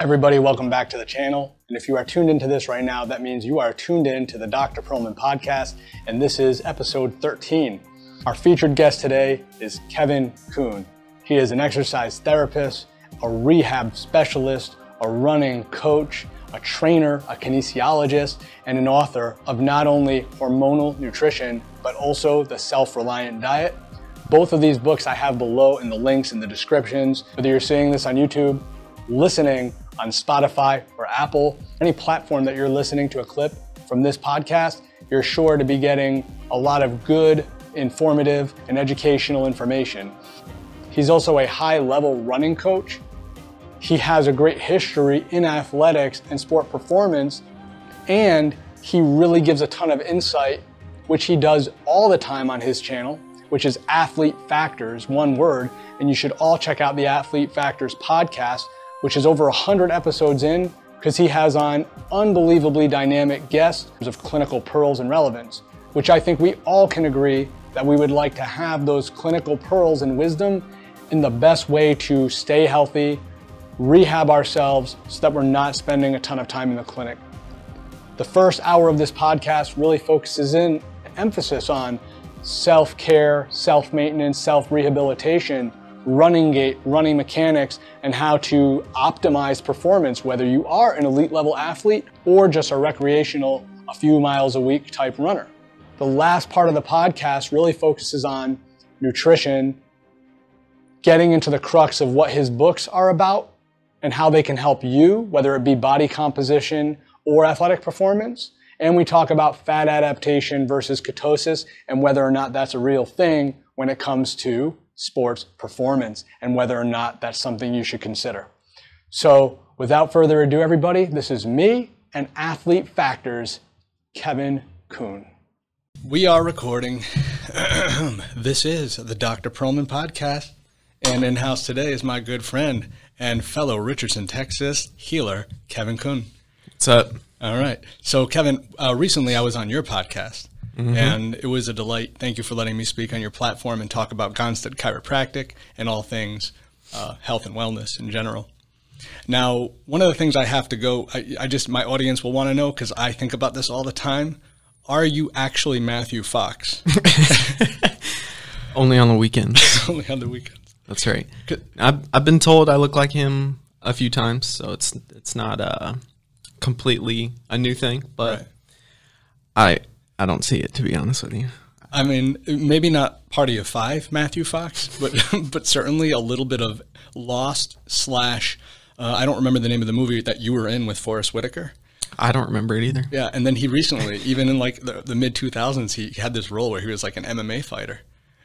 Everybody, welcome back to the channel. And if you are tuned into this right now, that means you are tuned in to the Dr. Pearlman podcast, and this is episode 13. Our featured guest today is Kevin Kuhn. He is an exercise therapist, a rehab specialist, a running coach, a trainer, a kinesiologist, and an author of not only hormonal nutrition, but also the self reliant diet. Both of these books I have below in the links in the descriptions. Whether you're seeing this on YouTube, listening on Spotify or Apple, any platform that you're listening to a clip from this podcast, you're sure to be getting a lot of good, informative, and educational information. He's also a high level running coach he has a great history in athletics and sport performance, and he really gives a ton of insight, which he does all the time on his channel, which is Athlete Factors, one word. And you should all check out the Athlete Factors podcast, which is over 100 episodes in, because he has on unbelievably dynamic guests of clinical pearls and relevance, which I think we all can agree that we would like to have those clinical pearls and wisdom in the best way to stay healthy, rehab ourselves so that we're not spending a ton of time in the clinic. The first hour of this podcast really focuses in emphasis on self-care, self-maintenance, self-rehabilitation, running gait, running mechanics, and how to optimize performance, whether you are an elite level athlete or just a recreational, a few miles a week type runner. The last part of the podcast really focuses on nutrition, getting into the crux of what his books are about, and how they can help you, whether it be body composition or athletic performance. And we talk about fat adaptation versus ketosis and whether or not that's a real thing when it comes to sports performance and whether or not that's something you should consider. So, without further ado, everybody, this is me and Athlete Factors, Kevin Kuhn. We are recording. this is the Dr. Pearlman podcast. And in house today is my good friend and fellow Richardson, Texas healer, Kevin Kuhn. What's up? All right. So, Kevin, uh, recently I was on your podcast, mm-hmm. and it was a delight. Thank you for letting me speak on your platform and talk about Gonstead Chiropractic and all things uh, health and wellness in general. Now, one of the things I have to go, I, I just, my audience will want to know because I think about this all the time. Are you actually Matthew Fox? Only on the weekends. Only on the weekends. That's right. I've, I've been told I look like him a few times, so it's it's not uh, completely a new thing, but right. I I don't see it to be honest with you. I mean, maybe not party of five, Matthew Fox, but but certainly a little bit of Lost slash. Uh, I don't remember the name of the movie that you were in with Forest Whitaker. I don't remember it either. Yeah, and then he recently, even in like the, the mid two thousands, he had this role where he was like an MMA fighter,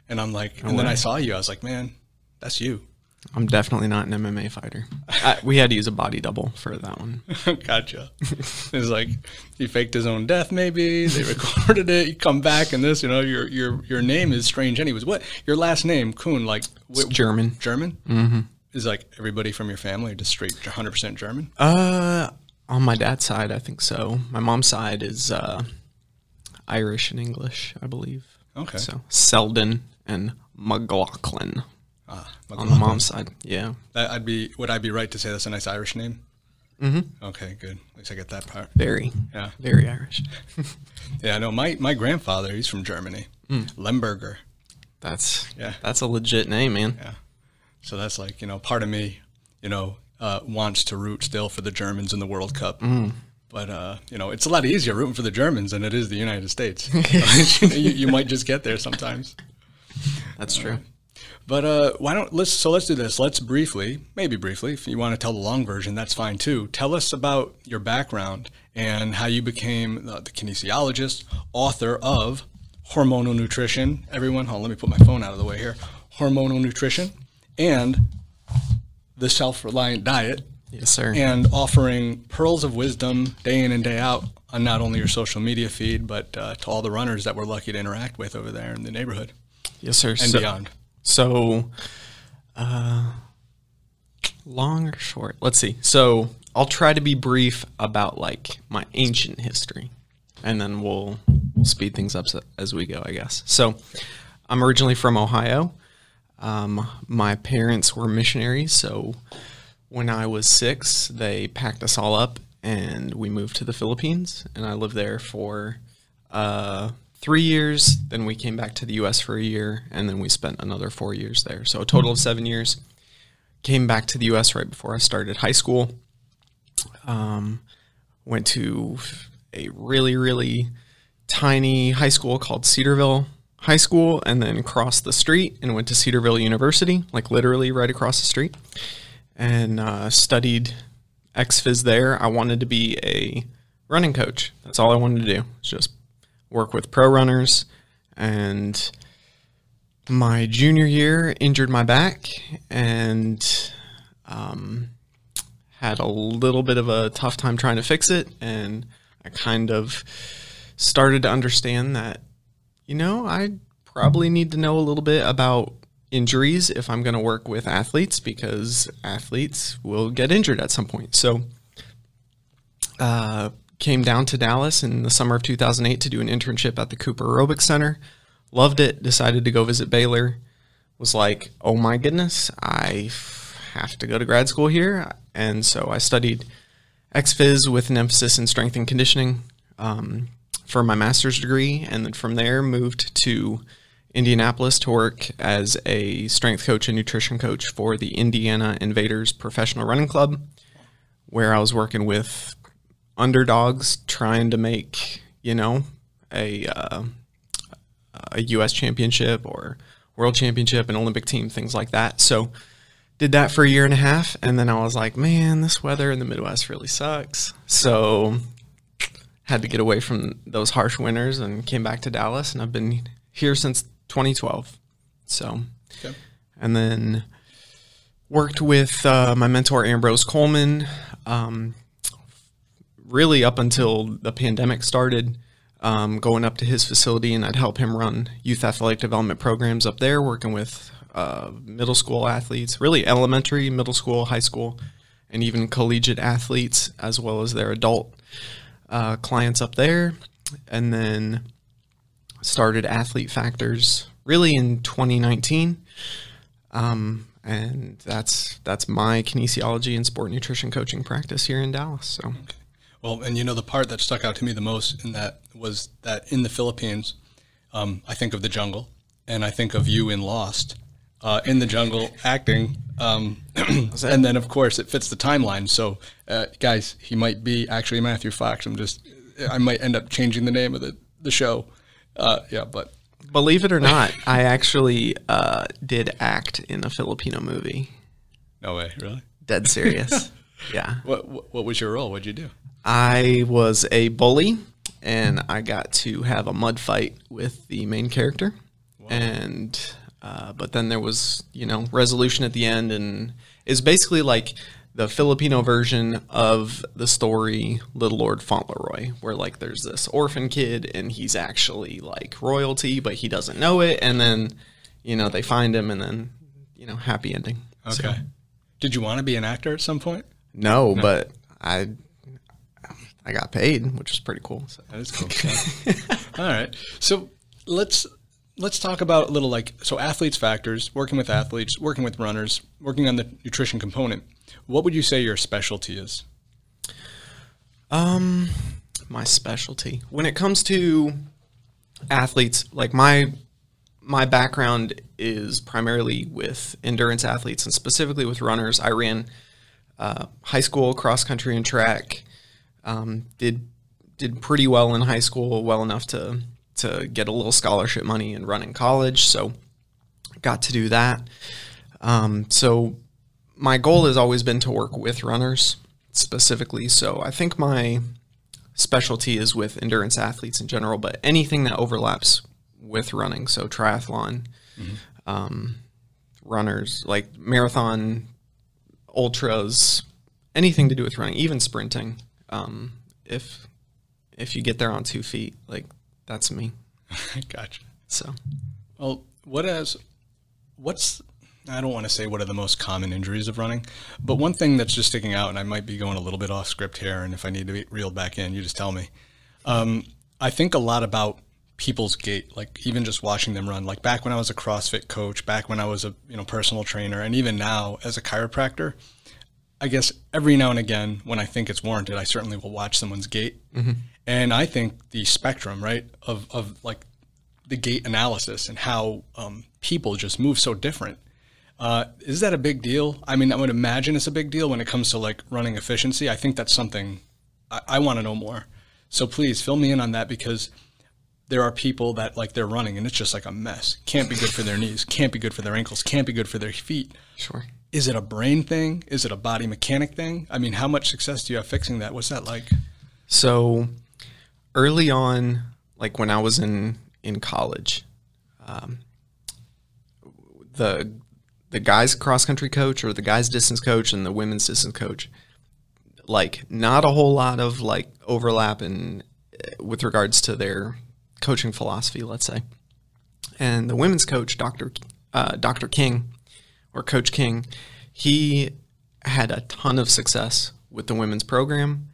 and I'm like, oh, and then I saw you, I was like, man, that's you. I'm definitely not an MMA fighter. I, we had to use a body double for that one. gotcha. it's like he faked his own death. Maybe they recorded it. You come back and this, you know, your your your name is strange. Anyways, what your last name, Kuhn? Like what, German. German. Mm-hmm. Is like everybody from your family just straight 100 percent German? Uh, on my dad's side, I think so. My mom's side is uh, Irish and English, I believe. Okay. So Selden and McLaughlin. Ah, on the mom's side, yeah. I'd be. Would I be right to say that's a nice Irish name? Mm-hmm. Okay, good. At least I get that part. Very. Yeah. Very Irish. yeah, no. My my grandfather, he's from Germany. Mm. Lemberger. That's yeah. That's a legit name, man. Yeah. So that's like you know, part of me, you know, uh, wants to root still for the Germans in the World Cup. Mm. But uh, you know, it's a lot easier rooting for the Germans than it is the United States. you, you, might just get there sometimes. That's true. But uh, why don't let's so let's do this. Let's briefly, maybe briefly, if you want to tell the long version, that's fine too. Tell us about your background and how you became the, the kinesiologist, author of Hormonal Nutrition. Everyone, hold on, let me put my phone out of the way here. Hormonal Nutrition and the Self-Reliant Diet. Yes, sir. And offering pearls of wisdom day in and day out on not only your social media feed, but uh, to all the runners that we're lucky to interact with over there in the neighborhood. Yes, sir. And so, beyond. So, uh, long or short? Let's see. So, I'll try to be brief about like my ancient history, and then we'll speed things up as we go, I guess. So, I'm originally from Ohio. Um, my parents were missionaries, so when I was six, they packed us all up and we moved to the Philippines. And I lived there for uh, three years. Then we came back to the US for a year. And then we spent another four years there. So a total of seven years. Came back to the US right before I started high school. Um, went to a really, really tiny high school called Cedarville High School and then crossed the street and went to Cedarville University, like literally right across the street, and uh, studied XPhys there. I wanted to be a running coach. That's all I wanted to do. Just work with pro runners. And my junior year, injured my back and um, had a little bit of a tough time trying to fix it. And I kind of started to understand that, you know, I probably need to know a little bit about injuries if I'm going to work with athletes because athletes will get injured at some point. So, uh, came down to Dallas in the summer of 2008 to do an internship at the Cooper Aerobics Center. Loved it. Decided to go visit Baylor. Was like, oh my goodness, I have to go to grad school here. And so I studied XPhys with an emphasis in strength and conditioning um, for my master's degree. And then from there, moved to Indianapolis to work as a strength coach and nutrition coach for the Indiana Invaders Professional Running Club, where I was working with underdogs trying to make, you know, a uh, a U.S. championship or world championship, an Olympic team, things like that. So did that for a year and a half, and then I was like, man, this weather in the Midwest really sucks. So had to get away from those harsh winters and came back to Dallas, and I've been here since 2012. So, okay. and then worked with uh, my mentor Ambrose Coleman, um, really up until the pandemic started. Um, going up to his facility, and I'd help him run youth athletic development programs up there, working with uh, middle school athletes, really elementary, middle school, high school, and even collegiate athletes, as well as their adult uh, clients up there. And then started Athlete Factors really in 2019. Um, and that's that's my kinesiology and sport nutrition coaching practice here in Dallas. So, okay. Well, and you know the part that stuck out to me the most in that was that in the Philippines, um, I think of the jungle, and I think of you in Lost, uh, in the jungle acting, um, and then of course it fits the timeline. So, uh, guys, he might be actually Matthew Fox. I'm just, I might end up changing the name of the the show. Uh, yeah, but believe it or not, I actually uh, did act in a Filipino movie. No way, really? Dead serious. yeah. What What was your role? What'd you do? I was a bully, and I got to have a mud fight with the main character, wow. and uh, but then there was you know resolution at the end, and it's basically like the Filipino version of the story Little Lord Fauntleroy, where like there's this orphan kid and he's actually like royalty, but he doesn't know it, and then you know they find him, and then you know happy ending. Okay. So, Did you want to be an actor at some point? No, no, but I I got paid, which was pretty cool. So. That is cool. All right, so let's let's talk about a little like so athletes factors, working with athletes, working with runners, working on the nutrition component. What would you say your specialty is? Um, my specialty when it comes to athletes, like my my background is primarily with endurance athletes and specifically with runners. I ran uh, high school cross country and track. Um, did did pretty well in high school, well enough to to get a little scholarship money and run in college. So got to do that. Um, so my goal has always been to work with runners specifically. So I think my specialty is with endurance athletes in general, but anything that overlaps with running, so triathlon, mm-hmm. um, runners like marathon, ultras, anything to do with running, even sprinting. Um, if if you get there on two feet, like that's me. gotcha. So, well, what as what's I don't want to say what are the most common injuries of running, but one thing that's just sticking out, and I might be going a little bit off script here, and if I need to be reeled back in, you just tell me. Um, I think a lot about people's gait, like even just watching them run. Like back when I was a CrossFit coach, back when I was a you know personal trainer, and even now as a chiropractor, I guess every now and again, when I think it's warranted, I certainly will watch someone's gait. And I think the spectrum, right, of, of like the gait analysis and how um, people just move so different. Uh, is that a big deal? I mean, I would imagine it's a big deal when it comes to like running efficiency. I think that's something I, I want to know more. So please fill me in on that because there are people that like they're running and it's just like a mess. Can't be good for their knees, can't be good for their ankles, can't be good for their feet. Sure. Is it a brain thing? Is it a body mechanic thing? I mean, how much success do you have fixing that? What's that like? So early on, like when I was in in college, um, the the guys cross country coach or the guys distance coach and the women's distance coach, like not a whole lot of like overlap in with regards to their coaching philosophy, let's say. And the women's coach, Doctor uh, Doctor King, or Coach King, he had a ton of success with the women's program,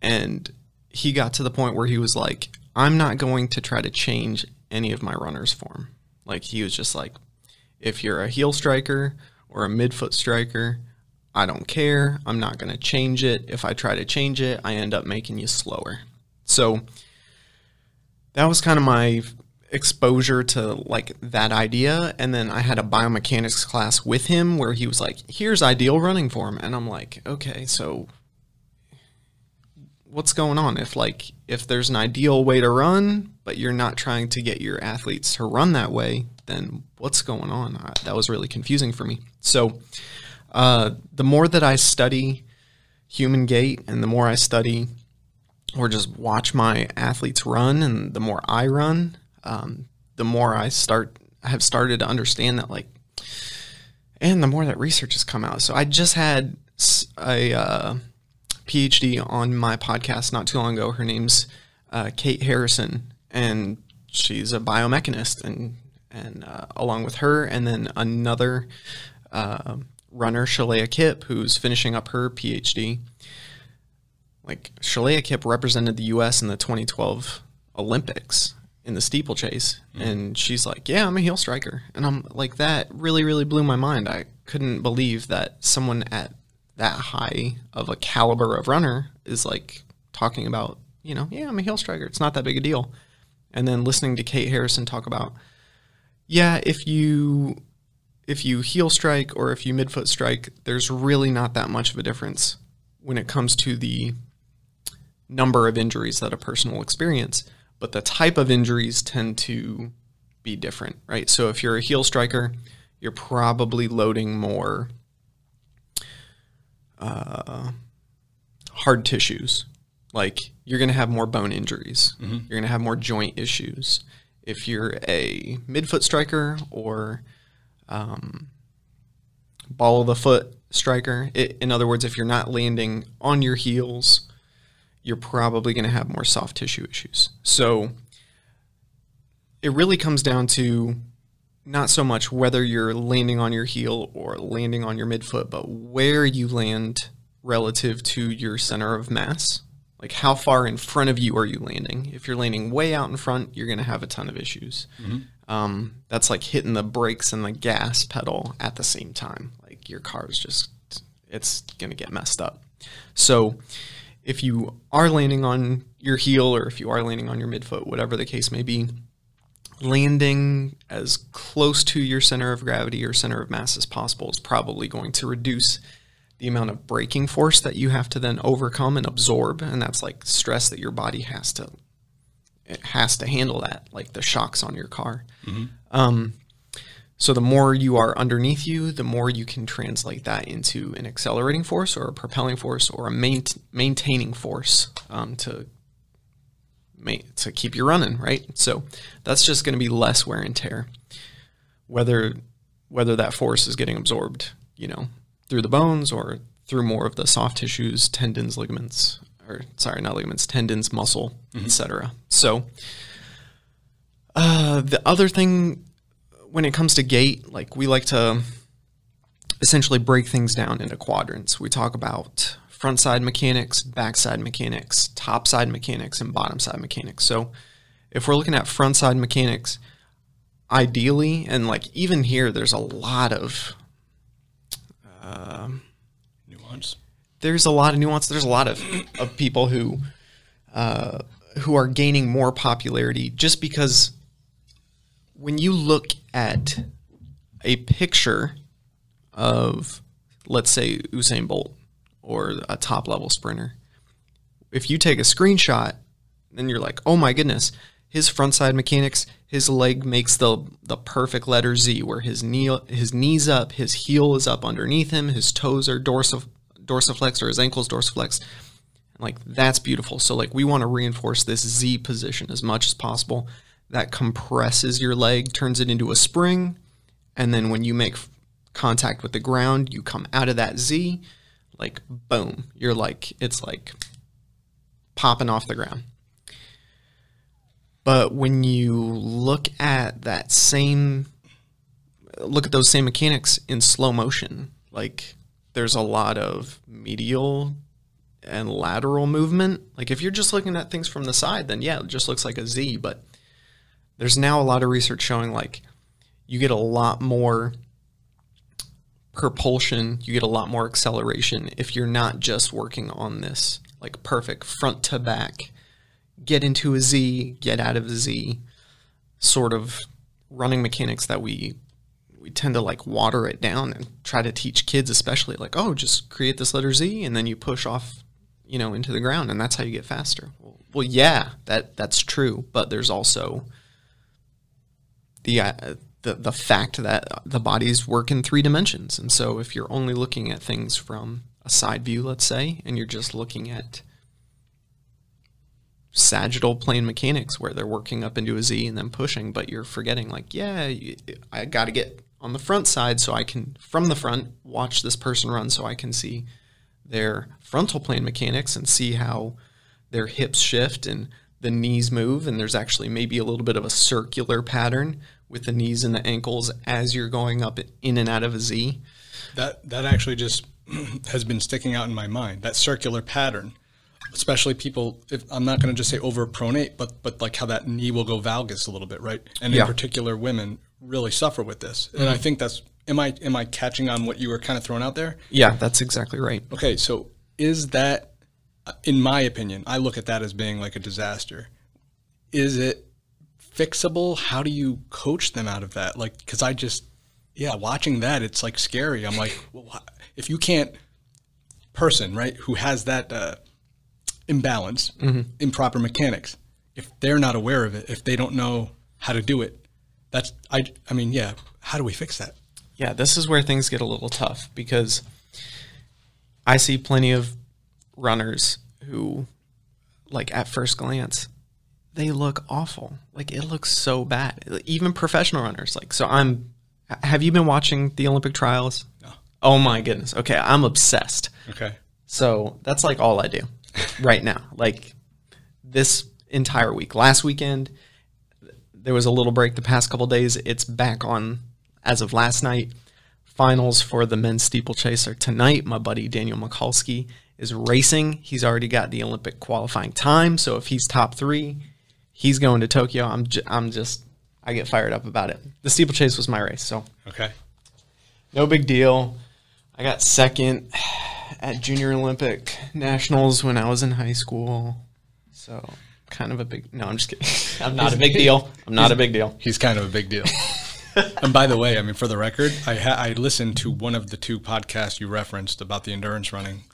and he got to the point where he was like, I'm not going to try to change any of my runners' form. Like he was just like, if you're a heel striker or a midfoot striker, I don't care. I'm not going to change it. If I try to change it, I end up making you slower. So that was kind of my exposure to like that idea and then I had a biomechanics class with him where he was like here's ideal running form and I'm like okay so what's going on? If like if there's an ideal way to run but you're not trying to get your athletes to run that way then what's going on? I, that was really confusing for me. So uh, the more that i study human gait and the more i study or just watch my athletes run and the more i run um, the more i start have started to understand that like and the more that research has come out so i just had a uh, PhD on my podcast not too long ago. Her name's uh, Kate Harrison, and she's a biomechanist. And and uh, along with her, and then another uh, runner, Shalaya Kipp, who's finishing up her PhD. Like Shalaya Kipp represented the U.S. in the 2012 Olympics in the steeplechase, mm-hmm. and she's like, "Yeah, I'm a heel striker," and I'm like, that really, really blew my mind. I couldn't believe that someone at that high of a caliber of runner is like talking about, you know, yeah, I'm a heel striker. It's not that big a deal. And then listening to Kate Harrison talk about, yeah, if you if you heel strike or if you midfoot strike, there's really not that much of a difference when it comes to the number of injuries that a person will experience, but the type of injuries tend to be different, right? So if you're a heel striker, you're probably loading more uh, hard tissues. Like you're going to have more bone injuries. You're going to have more joint issues. If you're a midfoot striker or um, ball of the foot striker, it, in other words, if you're not landing on your heels, you're probably going to have more soft tissue issues. So it really comes down to not so much whether you're landing on your heel or landing on your midfoot, but where you land relative to your center of mass. Like how far in front of you are you landing? If you're landing way out in front, you're going to have a ton of issues. Um, that's like hitting the brakes and the gas pedal at the same time. Like your car is just, it's going to get messed up. So if you are landing on your heel or if you are landing on your midfoot, whatever the case may be, landing as close to your center of gravity or center of mass as possible is probably going to reduce the amount of braking force that you have to then overcome and absorb and that's like stress that your body has to it has to handle that like the shocks on your car. Um, so the more you are underneath you the more you can translate that into an accelerating force or a propelling force or a main, maintaining force um, to to keep you running, right? So that's just going to be less wear and tear. Whether whether that force is getting absorbed, you know, through the bones or through more of the soft tissues, tendons, ligaments, or sorry, not ligaments, tendons, muscle, etc. So uh, the other thing when it comes to gait, like we like to essentially break things down into quadrants. We talk about front side mechanics, back side mechanics, top side mechanics, and bottom side mechanics. So if we're looking at front side mechanics, ideally, and like even here, there's a lot of Nuance. there's a lot of nuance. There's a lot of of people who uh, who are gaining more popularity just because when you look at a picture of let's say Usain Bolt or a top level sprinter, if you take a screenshot, then you're like, oh my goodness, his front side mechanics, his leg makes the the perfect letter Z, where his knee his knees up, his heel is up underneath him, his toes are dorsif, dorsiflex or his ankles dorsiflex. Like that's beautiful. So like we want to reinforce this Z position as much as possible. That compresses your leg, turns it into a spring, and then when you make contact with the ground, you come out of that Z, like boom. You're like it's like popping off the ground. But when you look at that same look at those same mechanics in slow motion, like there's a lot of medial and lateral movement. Like if you're just looking at things from the side, then yeah, it just looks like a Z, but there's now a lot of research showing like you get a lot more propulsion, you get a lot more acceleration if you're not just working on this like perfect front to back, get into a Z, get out of a Z sort of running mechanics that we we tend to like water it down and try to teach kids especially like oh just create this letter Z and then you push off you know into the ground and that's how you get faster. Well, well yeah, that that's true, but there's also the uh, the the fact that the bodies work in three dimensions. And so if you're only looking at things from a side view, let's say, and you're just looking at sagittal plane mechanics where they're working up into a Z and then pushing, but you're forgetting, like, yeah, I got to get on the front side so I can, from the front, watch this person run so I can see their frontal plane mechanics and see how their hips shift and the knees move. And there's actually maybe a little bit of a circular pattern with the knees and the ankles as you're going up in and out of a Z. That, that actually just has been sticking out in my mind that circular pattern especially people if i'm not going to just say overpronate but but like how that knee will go valgus a little bit right and yeah. in particular women really suffer with this mm-hmm. and i mm-hmm. think that's am i am i catching on what you were kind of throwing out there yeah that's exactly right okay so is that in my opinion i look at that as being like a disaster is it fixable how do you coach them out of that like because i just yeah watching that it's like scary i'm like well, if you can't person right who has that uh, imbalance, mm-hmm. improper mechanics. If they're not aware of it, if they don't know how to do it, that's I. I mean, yeah. How do we fix that? Yeah, this is where things get a little tough because I see plenty of runners who, like at first glance, they look awful. Like it looks so bad. Even professional runners. Like so, I'm. Have you been watching the Olympic trials? No. Oh my goodness. Okay, I'm obsessed. Okay. So that's like all I do right now. Like this entire week. Last weekend, there was a little break the past couple days. It's back on as of last night. Finals for the men's steeplechase are tonight. My buddy Daniel Michalski is racing. He's already got the Olympic qualifying time. So if he's top three, he's going to Tokyo. I'm, j- I'm just, I get fired up about it. The steeplechase was my race. So, okay. No big deal. I got second at Junior Olympic Nationals when I was in high school. So kind of a big. No, I'm just kidding. I'm not a big deal. I'm not a big deal. He's kind of a big deal. and by the way, I mean for the record, I ha- I listened to one of the two podcasts you referenced about the endurance running.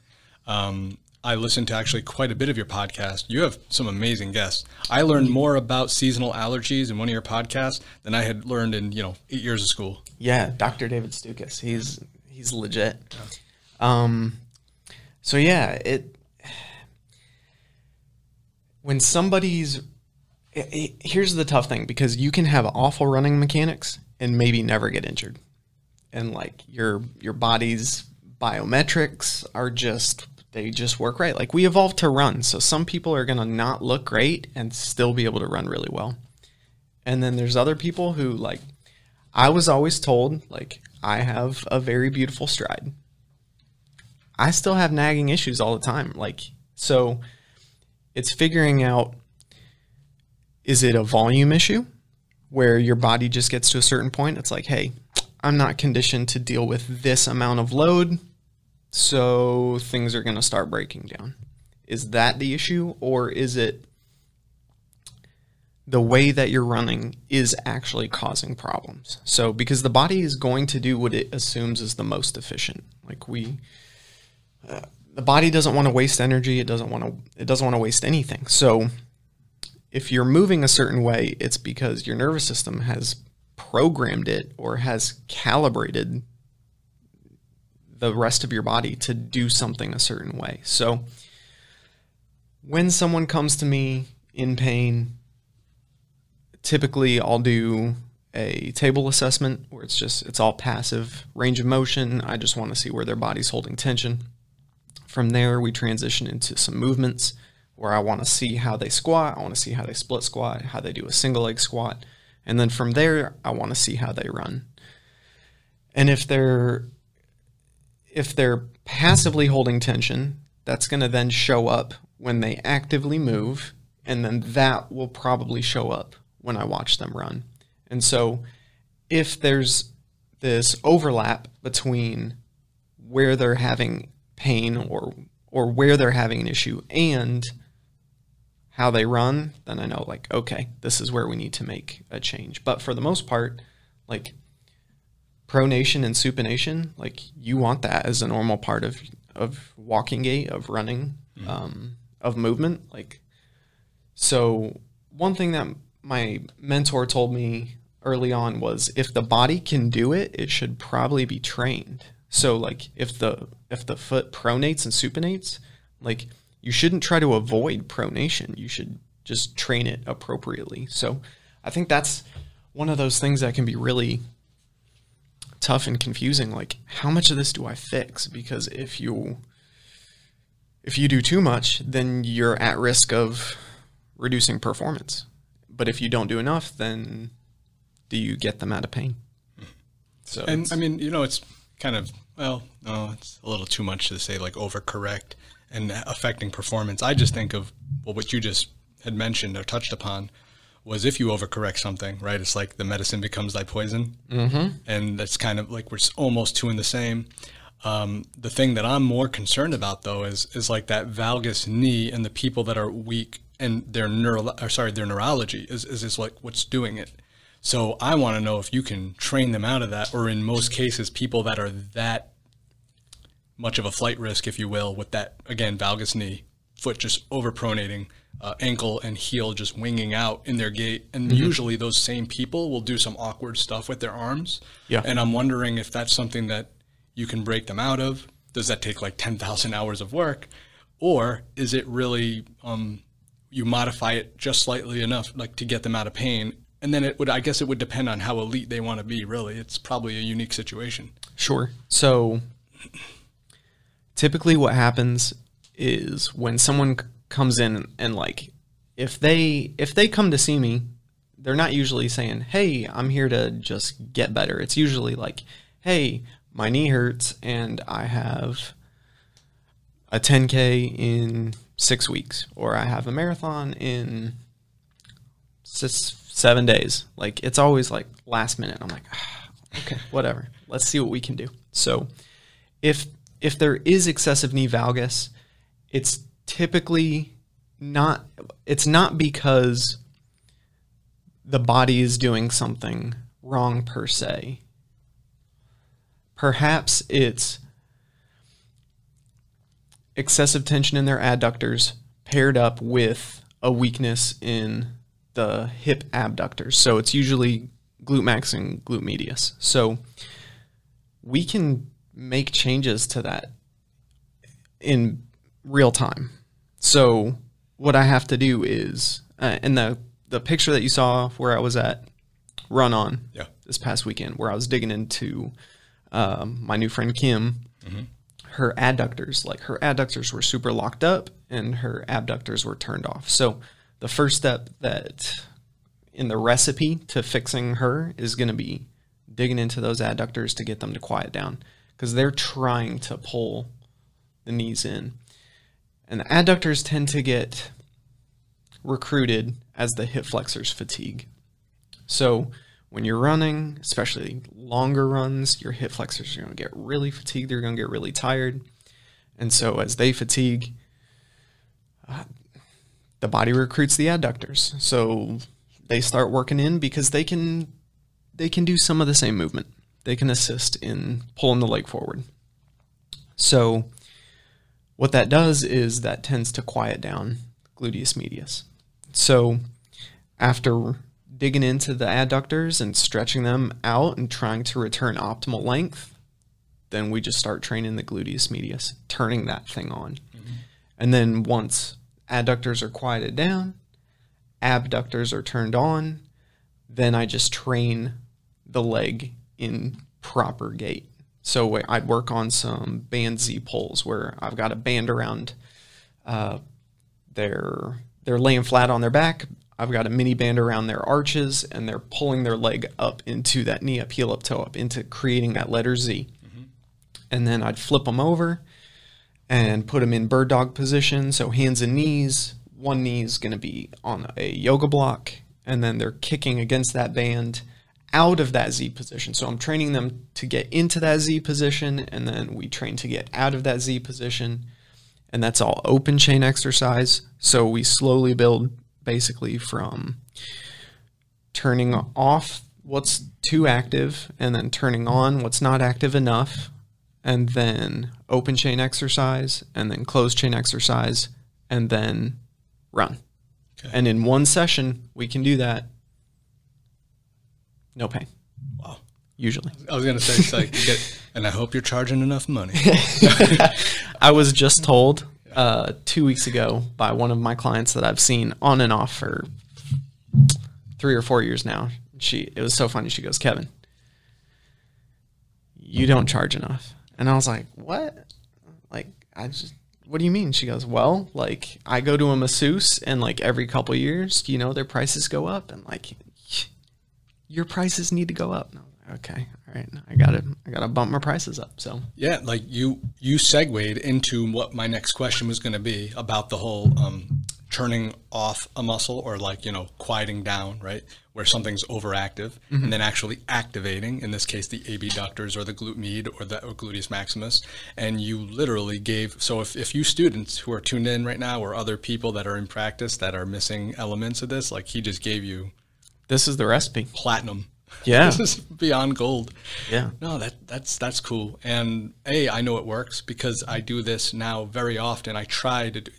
Um, I listened to actually quite a bit of your podcast. You have some amazing guests. I learned more about seasonal allergies in one of your podcasts than I had learned in you know eight years of school. Yeah, Dr. David Stukus. He's he's legit. Yeah. Um, so yeah, it when somebody's it, it, here's the tough thing because you can have awful running mechanics and maybe never get injured. And like your your body's biometrics are just they just work right. Like we evolved to run, so some people are going to not look great and still be able to run really well. And then there's other people who like I was always told like I have a very beautiful stride. I still have nagging issues all the time. Like, so it's figuring out is it a volume issue where your body just gets to a certain point? It's like, hey, I'm not conditioned to deal with this amount of load. So things are going to start breaking down. Is that the issue, or is it the way that you're running is actually causing problems? So, because the body is going to do what it assumes is the most efficient. Like we, uh, the body doesn't want to waste energy. It doesn't want to. It doesn't want to waste anything. So, if you're moving a certain way, it's because your nervous system has programmed it or has calibrated the rest of your body to do something a certain way. So when someone comes to me in pain, typically I'll do a table assessment where it's just it's all passive range of motion. I just want to see where their body's holding tension. From there, we transition into some movements where I want to see how they squat, I want to see how they split squat, how they do a single leg squat, and then from there, I want to see how they run. And if they're if they're passively holding tension, that's going to then show up when they actively move, and then that will probably show up when I watch them run. And so, if there's this overlap between where they're having pain or or where they're having an issue and how they run, then I know like okay, this is where we need to make a change. But for the most part, like pronation and supination, like you want that as a normal part of of walking gait, of running, mm-hmm. um, of movement. Like, so one thing that my mentor told me early on was if the body can do it, it should probably be trained. So like if the if the foot pronates and supinates, like you shouldn't try to avoid pronation. You should just train it appropriately. So I think that's one of those things that can be really tough and confusing like how much of this do i fix? Because if you if you do too much then you're at risk of reducing performance. But if you don't do enough then do you get them out of pain? So and i mean you know it's kind of well no it's a little too much to say like overcorrect and affecting performance. I just think of well what you just had mentioned or touched upon was if you overcorrect something, right? It's like the medicine becomes thy poison, mm-hmm. and that's kind of like we're almost two in the same. Um, the thing that I'm more concerned about though is is like that valgus knee and the people that are weak and their neuro or sorry their neurology is is, is like what's doing it. So I want to know if you can train them out of that, or in most cases, people that are that much of a flight risk, if you will, with that again valgus knee, foot just overpronating uh, ankle and heel just winging out in their gait. And mm-hmm. usually those same people will do some awkward stuff with their arms. Yeah. And I'm wondering if that's something that you can break them out of. Does that take like 10,000 hours of work? Or is it really, um, you modify it just slightly enough, like to get them out of pain? And then it would, I guess it would depend on how elite they want to be, really. It's probably a unique situation. Sure. So typically what happens is when someone comes in and like if they if they come to see me, they're not usually saying, "Hey, I'm here to just get better." It's usually like, "Hey, my knee hurts and I have a 10k in 6 weeks or I have a marathon in 7 days." Like it's always like last minute. I'm like, ah, "Okay, whatever. Let's see what we can do." So, if if there is excessive knee valgus, it's typically not it's not because the body is doing something wrong per se. Perhaps it's excessive tension in their adductors paired up with a weakness in the hip abductors. So it's usually glute max and glute medius. So we can make changes to that in real time. So what I have to do is, uh, in the the picture that you saw where I was at Run On yeah. this past weekend, where I was digging into um, my new friend Kim, mm-hmm. her adductors, like her adductors were super locked up and her abductors were turned off. So the first step that in the recipe to fixing her is going to be digging into those adductors to get them to quiet down because they're trying to pull the knees in. And the adductors tend to get recruited as the hip flexors fatigue. So when you're running, especially longer runs, your hip flexors are going to get really fatigued. They're going to get really tired. And so as they fatigue, uh, the body recruits the adductors. So they start working in because they can they can do some of the same movement. They can assist in pulling the leg forward. So what that does is that tends to quiet down gluteus medius. So after digging into the adductors and stretching them out and trying to return optimal length, then we just start training the gluteus medius, turning that thing on. Mm-hmm. And then once adductors are quieted down, abductors are turned on, then I just train the leg in proper gait. So I'd work on some band Z pulls where I've got a band around uh, their they're laying flat on their back. I've got a mini band around their arches, and they're pulling their leg up into that knee up, heel up, toe up, into creating that letter Z. Mm-hmm. And then I'd flip them over and put them in bird dog position. So hands and knees. One knee is going to be on a yoga block, and then they're kicking against that band out of that Z position. So I'm training them to get into that Z position, and then we train to get out of that Z position. And that's all open chain exercise. So we slowly build basically from turning off what's too active and then turning on what's not active enough, and then open chain exercise, and then closed chain exercise, and then run. Okay. And in one session, we can do that no pain. Wow. Usually. I was gonna say it's like get, and I hope you're charging enough money. I was just told uh, two weeks ago by one of my clients that I've seen on and off for three or four years now. She it was so funny. She goes, Kevin, you don't charge enough. And I was like, What? Like I just what do you mean? She goes, Well, like I go to a masseuse and like every couple years, you know, their prices go up and like your prices need to go up. No, okay, all right, I got to I got to bump my prices up. So yeah, like you you segued into what my next question was going to be about the whole um, turning off a muscle or like you know quieting down, right? Where something's overactive mm-hmm. and then actually activating. In this case, the abductors or the glute med or the or gluteus maximus. And you literally gave. So if if you students who are tuned in right now or other people that are in practice that are missing elements of this, like he just gave you this is the recipe. Platinum. Yeah. this is beyond gold. Yeah. No, that that's that's cool. And A, I know it works because I do this now very often. I try to do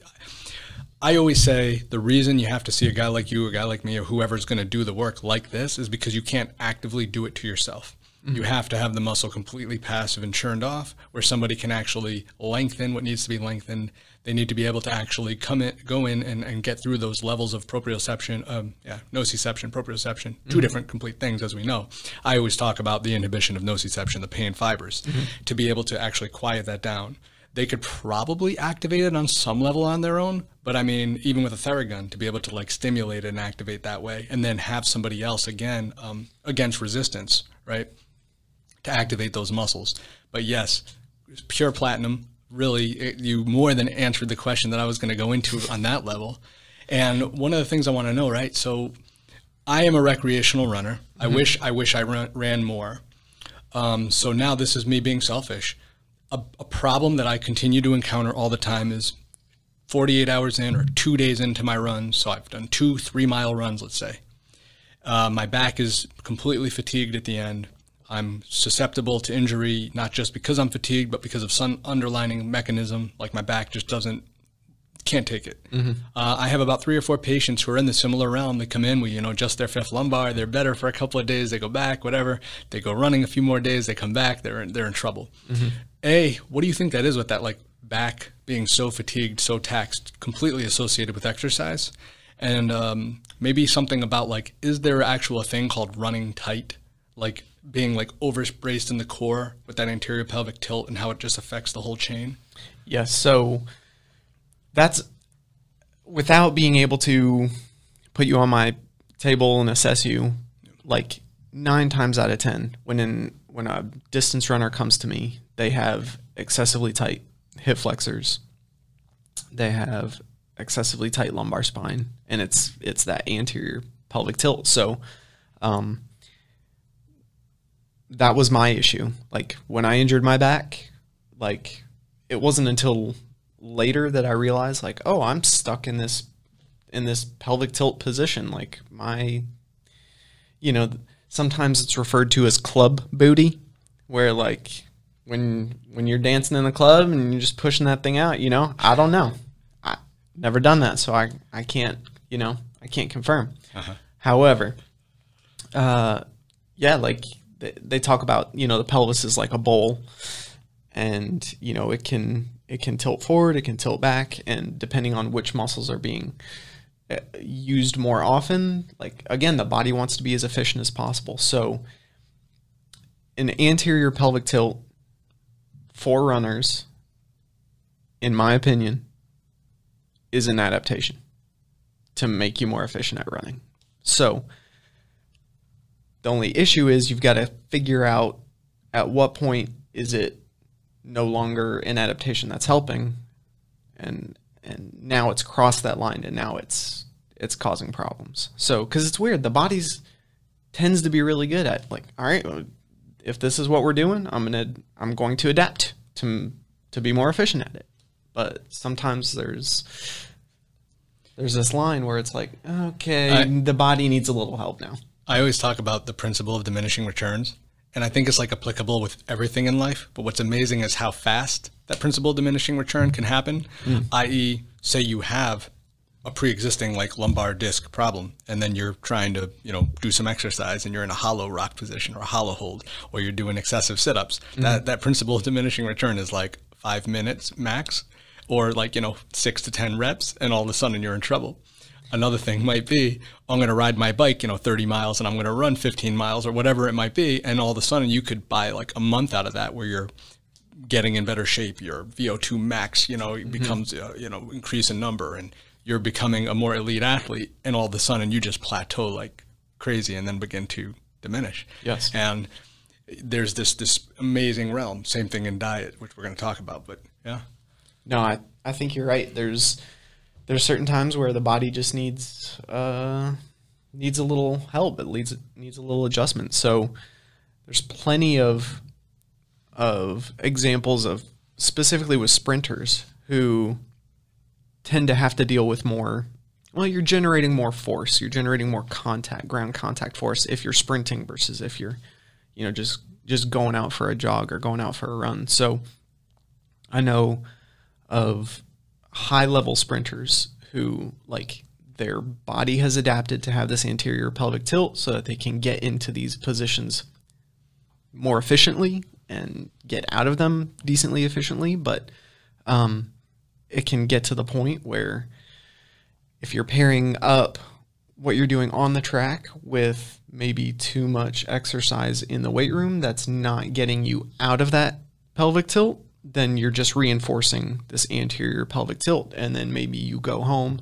I always say the reason you have to see a guy like you, a guy like me, or whoever's going to do the work like this is because you can't actively do it to yourself. Mm-hmm. You have to have the muscle completely passive and churned off, where somebody can actually lengthen what needs to be lengthened. They need to be able to actually come in, go in, and, and get through those levels of proprioception, um, yeah, nociception, proprioception, mm-hmm. two different complete things, as we know. I always talk about the inhibition of nociception, the pain fibers, mm-hmm. to be able to actually quiet that down. They could probably activate it on some level on their own, but I mean, even with a Theragun, to be able to like stimulate and activate that way, and then have somebody else again um, against resistance, right? To activate those muscles. But yes, pure platinum really it, you more than answered the question that I was going to go into on that level. And one of the things I want to know, right? So I am a recreational runner. Mm-hmm. I wish I wish I ran, ran more. Um, so now this is me being selfish. A, a problem that I continue to encounter all the time is 48 hours in or two days into my run. So I've done two three mile runs, let's say. Uh, my back is completely fatigued at the end. I'm susceptible to injury, not just because I'm fatigued, but because of some underlining mechanism, like my back just doesn't, can't take it. Mm-hmm. Uh, I have about three or four patients who are in the similar realm. They come in, we, you know, just their fifth lumbar. They're better for a couple of days. They go back, whatever. They go running a few more days. They come back. They're in, they're in trouble. Mm-hmm. A, what do you think that is with that, like back being so fatigued, so taxed, completely associated with exercise? And um, maybe something about like, is there actual a thing called running tight? Like being like overbraced in the core with that anterior pelvic tilt and how it just affects the whole chain? Yeah, So that's without being able to put you on my table and assess you, like nine times out of ten, when in when a distance runner comes to me, they have excessively tight hip flexors. They have excessively tight lumbar spine, and it's it's that anterior pelvic tilt. So, um, that was my issue. Like when I injured my back, like it wasn't until later that I realized like, oh, I'm stuck in this in this pelvic tilt position. Like my, you know, sometimes it's referred to as club booty, where like when when you're dancing in the club and you're just pushing that thing out, you know, I don't know. I never done that, so I I can't, you know, I can't confirm. Uh-huh. However, uh, yeah, like they, they talk about, you know, the pelvis is like a bowl, and you know it can it can tilt forward, it can tilt back, and depending on which muscles are being uh, used more often, like again, the body wants to be as efficient as possible. So, an anterior pelvic tilt for runners, in my opinion, is an adaptation to make you more efficient at running. So, the only issue is you've got to figure out at what point is it no longer an adaptation that's helping and and now it's crossed that line and now it's it's causing problems. So cuz it's weird, the body's tends to be really good at like all right, if this is what we're doing, I'm going to I'm going to adapt to to be more efficient at it. But sometimes there's there's this line where it's like, okay, I- the body needs a little help now. I always talk about the principle of diminishing returns, and I think it's like applicable with everything in life. But what's amazing is how fast that principle of diminishing return can happen. Hmm. I.e., say you have a pre-existing like lumbar disc problem, and then you're trying to you know do some exercise, and you're in a hollow rock position or a hollow hold, or you're doing excessive sit-ups. Hmm. That that principle of diminishing return is like five minutes max, or like you know six to ten reps, and all of a sudden you're in trouble. Another thing might be I'm going to ride my bike, you know, 30 miles and I'm going to run 15 miles or whatever it might be. And all of a sudden you could buy like a month out of that where you're getting in better shape. Your VO2 max, you know, becomes, uh, you know, increase in number and you're becoming a more elite athlete. And all of a sudden you just plateau like crazy and then begin to diminish. Yes. And there's this, this amazing realm. Same thing in diet, which we're going to talk about. But yeah. No, I, I think you're right. There's there's certain times where the body just needs uh needs a little help. It needs needs a little adjustment. So there's plenty of of examples of specifically with sprinters who tend to have to deal with more well you're generating more force you're generating more contact ground contact force if you're sprinting versus if you're you know just just going out for a jog or going out for a run so i know of high level sprinters who like their body has adapted to have this anterior pelvic tilt so that they can get into these positions more efficiently and get out of them decently efficiently. But um, it can get to the point where if you're pairing up what you're doing on the track with maybe too much exercise in the weight room that's not getting you out of that pelvic tilt then you're just reinforcing this anterior pelvic tilt and then maybe you go home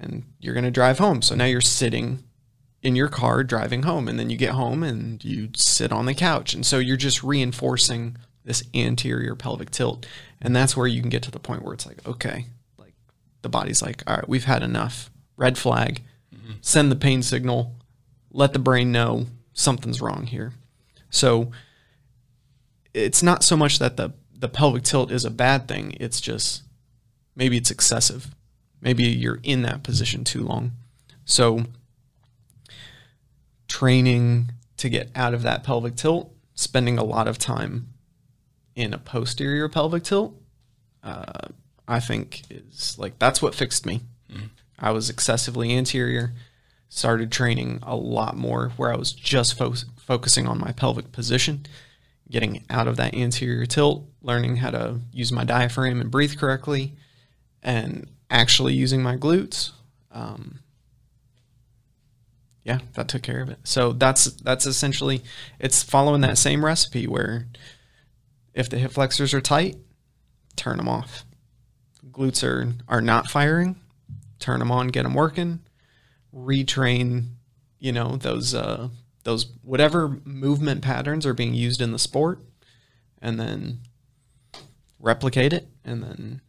and you're going to drive home. So now you're sitting in your car driving home and then you get home and you sit on the couch. And so you're just reinforcing this anterior pelvic tilt and that's where you can get to the point where it's like okay like the body's like all right we've had enough. Red flag. Mm-hmm. Send the pain signal. Let the brain know something's wrong here. So it's not so much that the the pelvic tilt is a bad thing. It's just maybe it's excessive. Maybe you're in that position too long. So training to get out of that pelvic tilt, spending a lot of time in a posterior pelvic tilt, uh, I think is like that's what fixed me. I was excessively anterior, started training a lot more where I was just fo- focusing on my pelvic position, getting out of that anterior tilt, learning how to use my diaphragm and breathe correctly, and actually using my glutes. Um, yeah, that took care of it. So that's that's essentially it's following that same recipe where if the hip flexors are tight, turn them off. Glutes are are not firing, turn them on, get them working. Retrain, you know those uh, those whatever movement patterns are being used in the sport, and then replicate it. And then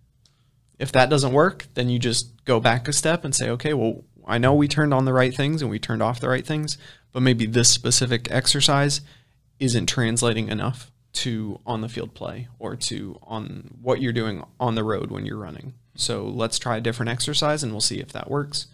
if that doesn't work, then you just go back a step and say, okay, well, I know we turned on the right things and we turned off the right things, but maybe this specific exercise isn't translating enough to on the field play or to on what you're doing on the road when you're running. So let's try a different exercise and we'll see if that works.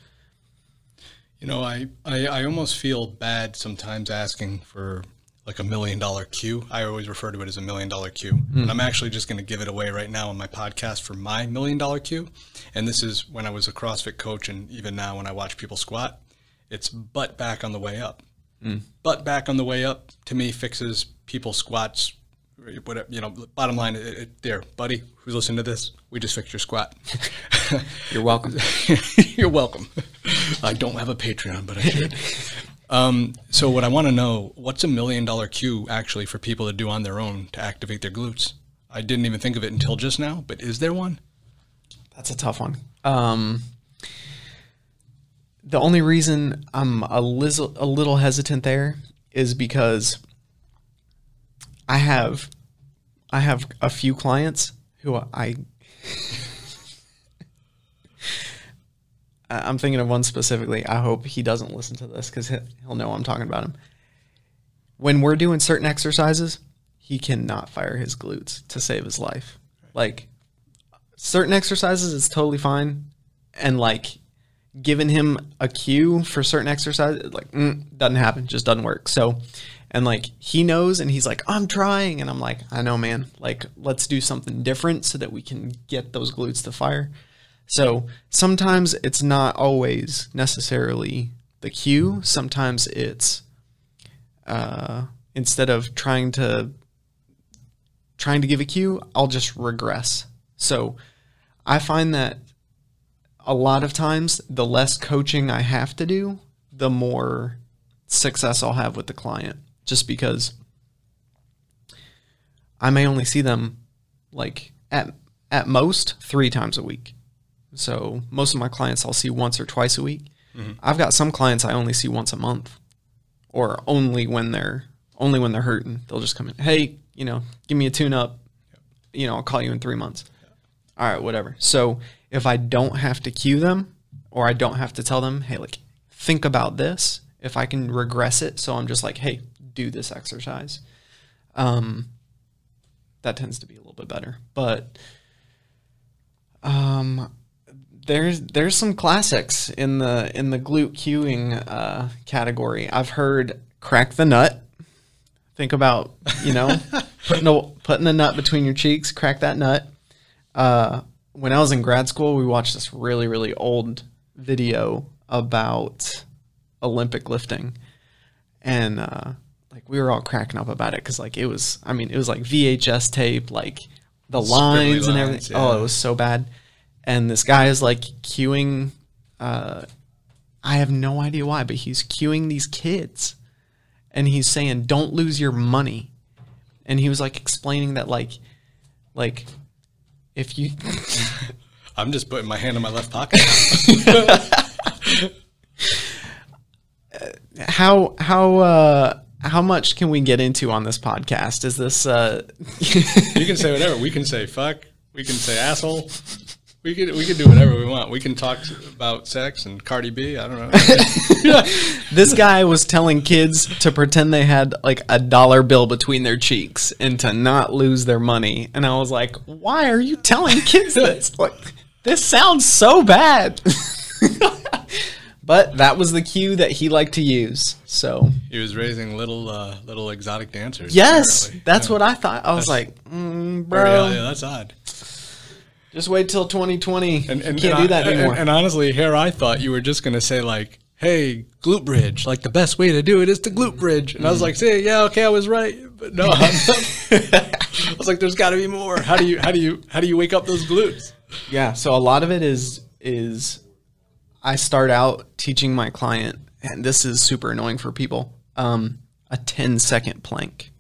You know, I, I, I almost feel bad sometimes asking for like a million dollar cue. I always refer to it as a million dollar cue. Mm. And I'm actually just going to give it away right now on my podcast for my million dollar cue. And this is when I was a CrossFit coach and even now when I watch people squat, it's butt back on the way up. Mm. Butt back on the way up to me fixes people squats whatever you know bottom line it, it, there buddy who's listening to this we just fixed your squat you're welcome you're welcome i don't have a patreon but i should. Um, so what i want to know what's a million dollar cue actually for people to do on their own to activate their glutes? I didn't even think of it until just now but is there one? That's a tough one. Um, the only reason i'm a, little, a little hesitant there is because I have I have a few clients who I I'm thinking of one specifically. I hope he doesn't listen to this because he'll know I'm talking about him. When we're doing certain exercises, he cannot fire his glutes to save his life. Like certain exercises, it's totally fine, and like giving him a cue for certain exercises, like mm, doesn't happen, just doesn't work. So and like he knows and he's like i'm trying and i'm like i know man like let's do something different so that we can get those glutes to fire so sometimes it's not always necessarily the cue. Sometimes it's uh, instead of trying to trying to give a cue i'll just regress. So i find that a lot of times the less coaching i have to do the more success i'll have with the client. Just because I may only see them like at at most three times a week. So most of my clients I'll see once or twice a week. Mm-hmm. I've got some clients I only see once a month, or only when they're only when they're hurting. They'll just come in. Hey, you know, give me a tune up. You know, I'll call you in three months. All right, whatever. So if I don't have to cue them, or I don't have to tell them, hey, like think about this. If I can regress it, so I'm just like, hey, do this exercise. Um, that tends to be a little bit better, but um, there's there's some classics in the in the glute cueing uh, category. I've heard crack the nut. Think about you know putting a putting a nut between your cheeks, crack that nut. Uh, when I was in grad school, we watched this really really old video about Olympic lifting, and uh, like we were all cracking up about it because like it was i mean it was like vhs tape like the lines, lines and everything yeah. oh it was so bad and this guy is like cueing uh i have no idea why but he's cueing these kids and he's saying don't lose your money and he was like explaining that like like if you i'm just putting my hand in my left pocket how how uh how much can we get into on this podcast? Is this uh You can say whatever. We can say fuck. We can say asshole. We can we can do whatever we want. We can talk about sex and Cardi B. I don't know. this guy was telling kids to pretend they had like a dollar bill between their cheeks and to not lose their money. And I was like, "Why are you telling kids this? Like, this sounds so bad." But that was the cue that he liked to use. So he was raising little uh, little exotic dancers. Yes, apparently. that's yeah. what I thought. I was that's, like, mm, bro, yeah, that's odd. Just wait till 2020. And, and can't and do that I, anymore. And, and honestly, here I thought you were just gonna say like, "Hey, glute bridge. Like the best way to do it is to glute bridge." And mm. I was mm. like, "Say, yeah, okay, I was right." But no, I was like, "There's got to be more. How do you how do you how do you wake up those glutes?" Yeah. So a lot of it is is I start out teaching my client, and this is super annoying for people, um, a 10 second plank.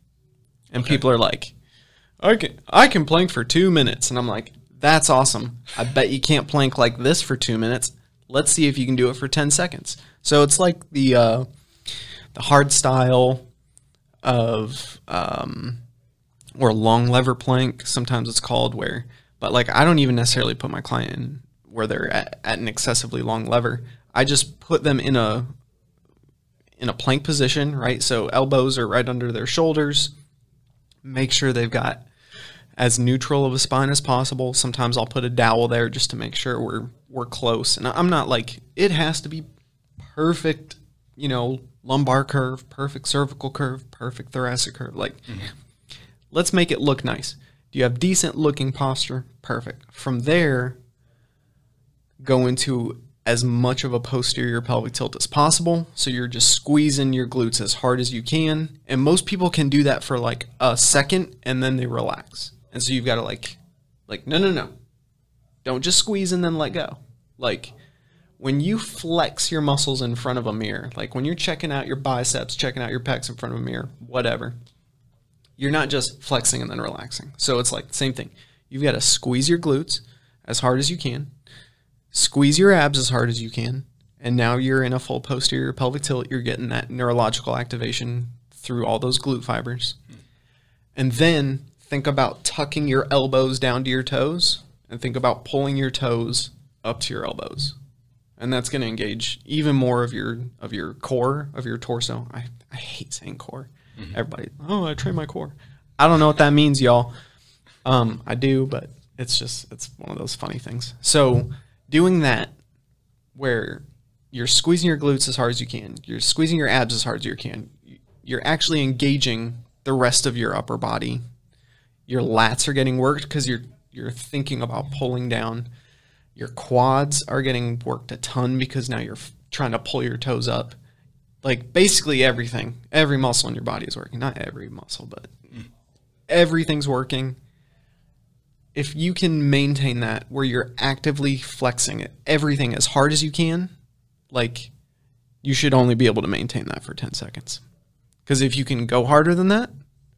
And okay. people are like, can, I can plank for two minutes. And I'm like, that's awesome. I bet you can't plank like this for two minutes. Let's see if you can do it for 10 seconds. So it's like the, uh, the hard style of, um, or long lever plank, sometimes it's called, where, but like I don't even necessarily put my client in where they're at, at an excessively long lever. I just put them in a in a plank position, right? So elbows are right under their shoulders. make sure they've got as neutral of a spine as possible. Sometimes I'll put a dowel there just to make sure we're we're close. And I'm not like it has to be perfect, you know, lumbar curve, perfect cervical curve, perfect thoracic curve. Like mm-hmm. let's make it look nice. Do you have decent looking posture? Perfect. From there, go into as much of a posterior pelvic tilt as possible. So you're just squeezing your glutes as hard as you can. And most people can do that for like a second and then they relax. And so you've got to like, like, no, no, no. Don't just squeeze and then let go. Like when you flex your muscles in front of a mirror, like when you're checking out your biceps, checking out your pecs in front of a mirror, whatever, you're not just flexing and then relaxing. So it's like the same thing. You've got to squeeze your glutes as hard as you can, squeeze your abs as hard as you can, and now you're in a full posterior pelvic tilt. You're getting that neurological activation through all those glute fibers. Hmm. And then think about tucking your elbows down to your toes and think about pulling your toes up to your elbows. And that's going to engage even more of your of your core, of your torso. I, I hate saying core. Everybody, oh, I train my core. I don't know what that means, y'all. Um, I do, but it's just it's one of those funny things. So doing that where you're squeezing your glutes as hard as you can, you're squeezing your abs as hard as you can, you're actually engaging the rest of your upper body. Your lats are getting worked because you're you're thinking about pulling down. Your quads are getting worked a ton because now you're f- trying to pull your toes up. Like basically everything, every muscle in your body is working. Not every muscle, but mm. everything's working. If you can maintain that where you're actively flexing it, everything as hard as you can, like you should only be able to maintain that for 10 seconds. Because if you can go harder than that,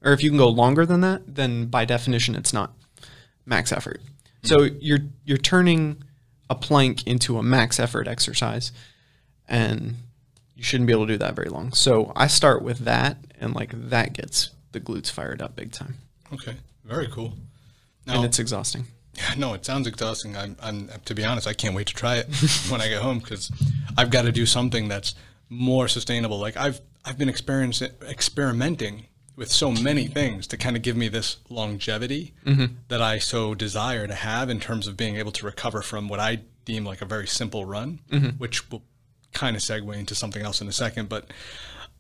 or if you can go longer than that, then by definition it's not max effort. So hmm. you're you're turning a plank into a max effort exercise, and you shouldn't be able to do that very long. So I start with that, and like that gets the glutes fired up big time, Okay, very cool. Now, and it's exhausting. Yeah, no, it sounds exhausting. I'm, I'm, to be honest, I can't wait to try it when I get home because I've got to do something that's more sustainable. Like I've, I've been experiencing, experimenting with so many things to kind of give me this longevity that I so desire to have in terms of being able to recover from what I deem like a very simple run, which will kind of segue into something else in a second. But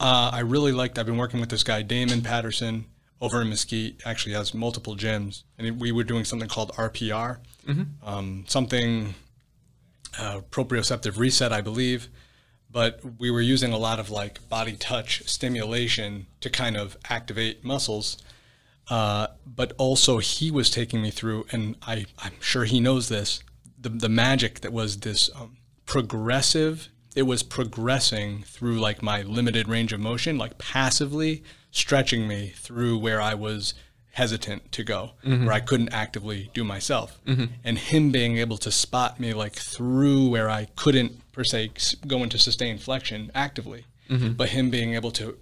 uh, I really liked. I've been working with this guy Damon Patterson over in Mesquite. Actually, has multiple gyms, and we were doing something called RPR, um, something uh, proprioceptive reset, I believe. But we were using a lot of like body touch stimulation to kind of activate muscles. Uh, but also, he was taking me through, and I, I'm sure he knows this the, the magic that was this um, progressive it was progressing through like my limited range of motion like passively stretching me through where i was hesitant to go mm-hmm. where i couldn't actively do myself. Mm-hmm. And him being able to spot me like through where i couldn't per se go into sustained flexion actively mm-hmm. but him being able to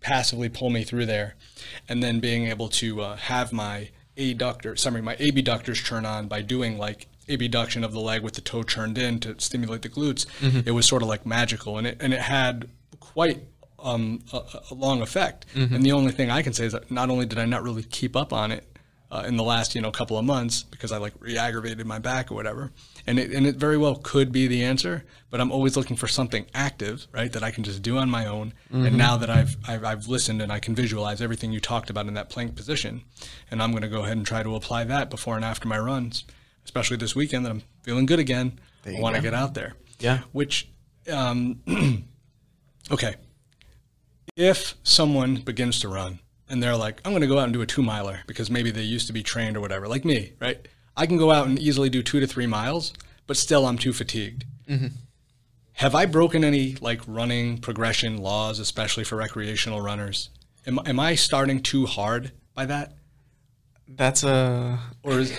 passively pull me through there and then being able to uh, have my adductor sorry my abductors turn on by doing like abduction of the leg with the toe turned in to stimulate the glutes it was sort of like magical. And it and it had quite um, a, a long effect and the only thing i can say is that not only did i not really keep up on it uh, in the last you know couple of months because I like re-aggravated my back or whatever. And it and it very well could be the answer, but I'm always looking for something active, right, that I can just do on my own. And now that I've, I've I've listened and I can visualize everything you talked about in that plank position, and I'm going to go ahead and try to apply that before and after my runs, especially this weekend that I'm feeling good again. I want to get out there. Yeah. Which, um, okay, if someone begins to run and they're like, I'm going to go out and do a two miler because maybe they used to be trained or whatever, like me, right? I can go out and easily do two to three miles, but still I'm too fatigued. Have I broken any like running progression laws, especially for recreational runners? Am, am I starting too hard by that? That's a Or is,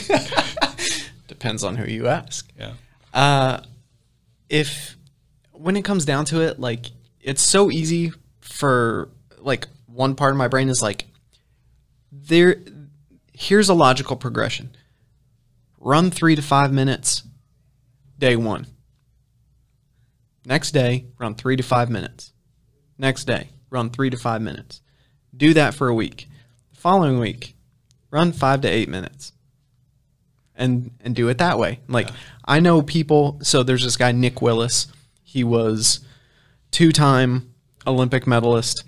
depends on who you ask. yeah. Uh, if when it comes down to it, like it's so easy for like one part of my brain is like there. Here's a logical progression: run three to five minutes, day one. Next day, run three to five minutes. Next day, run three to five minutes. Do that for a week. The Following week, run five to eight minutes. And and do it that way. Like I know people so there's this guy Nick Willis. He was two time Olympic medalist.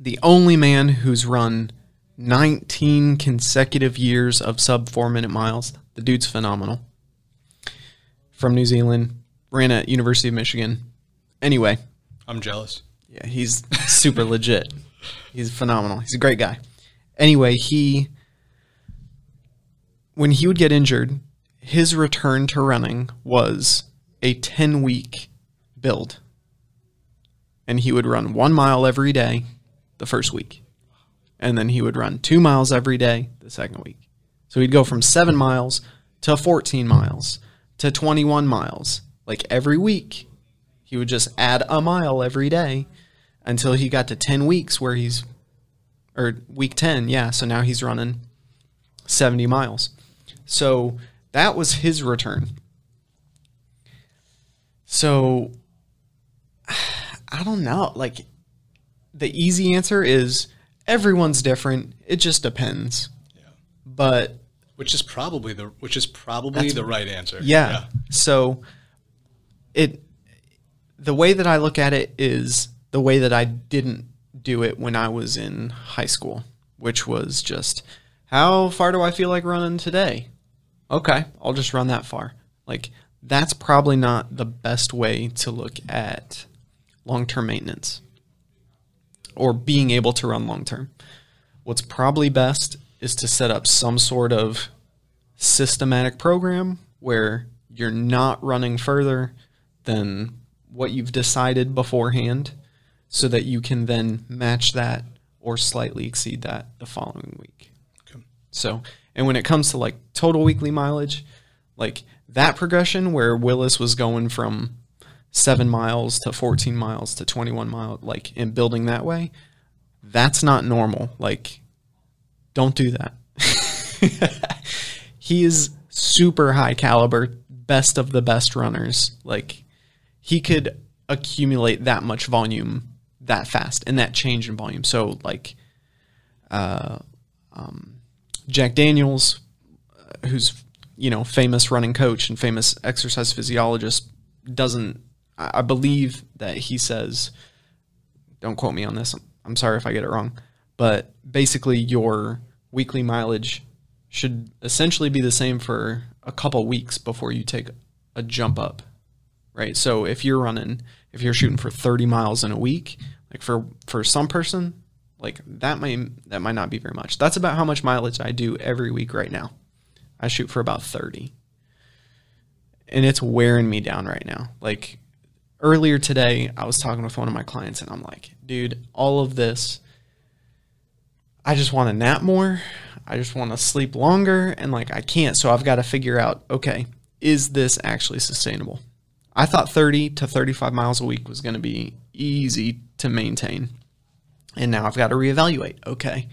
The only man who's run 19 consecutive years of sub four minute miles. The dude's phenomenal. From New Zealand, ran at University of Michigan. Anyway, I'm jealous. yeah, he's super legit. He's phenomenal. He's a great guy. Anyway, he when he would get injured, his return to running was a 10 week build. And he would run 1 mile every day the first week. And then he would run 2 miles every day the second week. So he'd go from 7 miles to 14 miles to 21 miles like every week he would just add a mile every day until he got to 10 weeks where he's or week 10 yeah so now he's running 70 miles so that was his return so i don't know like the easy answer is everyone's different it just depends Yeah. but Which is probably the which is probably the right answer. Yeah. So it the way that I look at it is the way that I didn't do it when I was in high school, which was just how far do I feel like running today? Okay, I'll just run that far. Like that's probably not the best way to look at long-term maintenance or being able to run long term. What's probably best is to set up some sort of systematic program where you're not running further than what you've decided beforehand so that you can then match that or slightly exceed that the following week. Okay. So, and when it comes to like total weekly mileage, like that progression where Willis was going from seven miles to 14 miles to 21 mile, like in building that way, that's not normal. Like, don't do that. he is super high caliber, best of the best runners. Like, he could accumulate that much volume that fast and that change in volume. So, like, uh, um, Jack Daniels, who's you know famous running coach and famous exercise physiologist, doesn't. I believe that he says, don't quote me on this. I'm, sorry if I get it wrong, but basically your weekly mileage should essentially be the same for a couple weeks before you take a jump up, right? So if you're running, if you're shooting for 30 miles in a week, like for for some person, like that might that might not be very much. That's about how much mileage I do every week right now. I shoot for about 30. And it's wearing me down right now. Like earlier today, I was talking with one of my clients and I'm like, dude, all of this I just want to nap more. I just want to sleep longer and like I can't. So I've got to figure out, okay, is this actually sustainable? I thought 30 to 35 miles a week was going to be easy to maintain. And now I've got to reevaluate. Okay,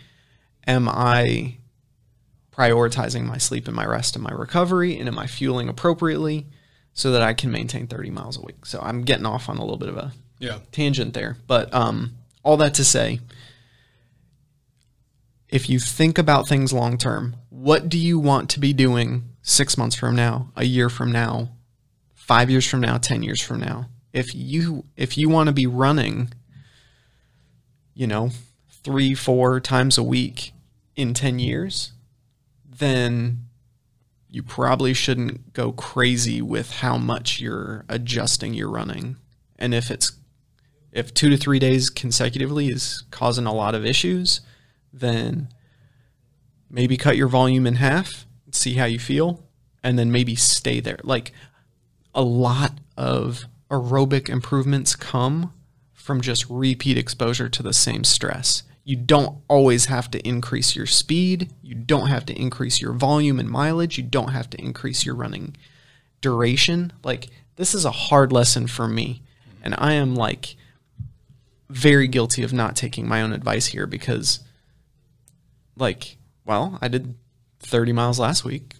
am I prioritizing my sleep and my rest and my recovery? And am I fueling appropriately so that I can maintain 30 miles a week? So I'm getting off on a little bit of a Yeah. tangent there. But um, all that to say, if you think about things long term, what do you want to be doing six months from now, a year from now, five years from now, ten years from now? If you if you want to be running, you know, three, four times a week in ten years, then you probably shouldn't go crazy with how much you're adjusting your running. And if it's if two to three days consecutively is causing a lot of issues, then maybe cut your volume in half, see how you feel, and then maybe stay there. Like a lot of aerobic improvements come from just repeat exposure to the same stress. You don't always have to increase your speed. You don't have to increase your volume and mileage. You don't have to increase your running duration. Like, this is a hard lesson for me. And I am like very guilty of not taking my own advice here because, like, well, I did 30 miles last week.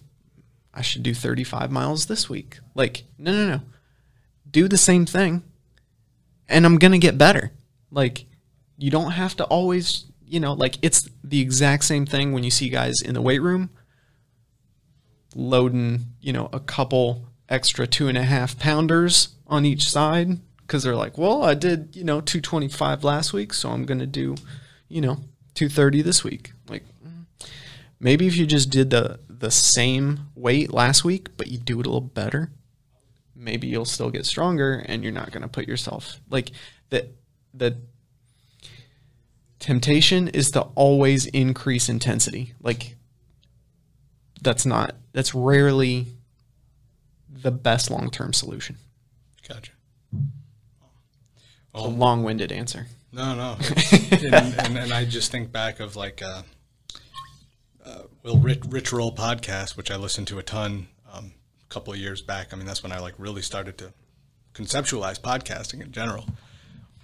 I should do 35 miles this week. Like, no, no, no. Do the same thing and I'm going to get better. Like, you don't have to always you know, like it's the exact same thing when you see guys in the weight room loading, you know, a couple extra two and a half pounders on each side because they're like, well, I did, you know, 225 last week, so I'm going to do, you know, 230 this week. Like, maybe if you just did the the same weight last week, but you do it a little better, maybe you'll still get stronger and you're not going to put yourself like the the temptation is to always increase intensity. Like that's not that's rarely the best long-term solution. Gotcha. A long-winded answer. No, no. and, and, and I just think back of like uh, uh, Will Rich, Rich Roll podcast, which I listened to a ton um, a couple of years back. I mean, that's when I like really started to conceptualize podcasting in general.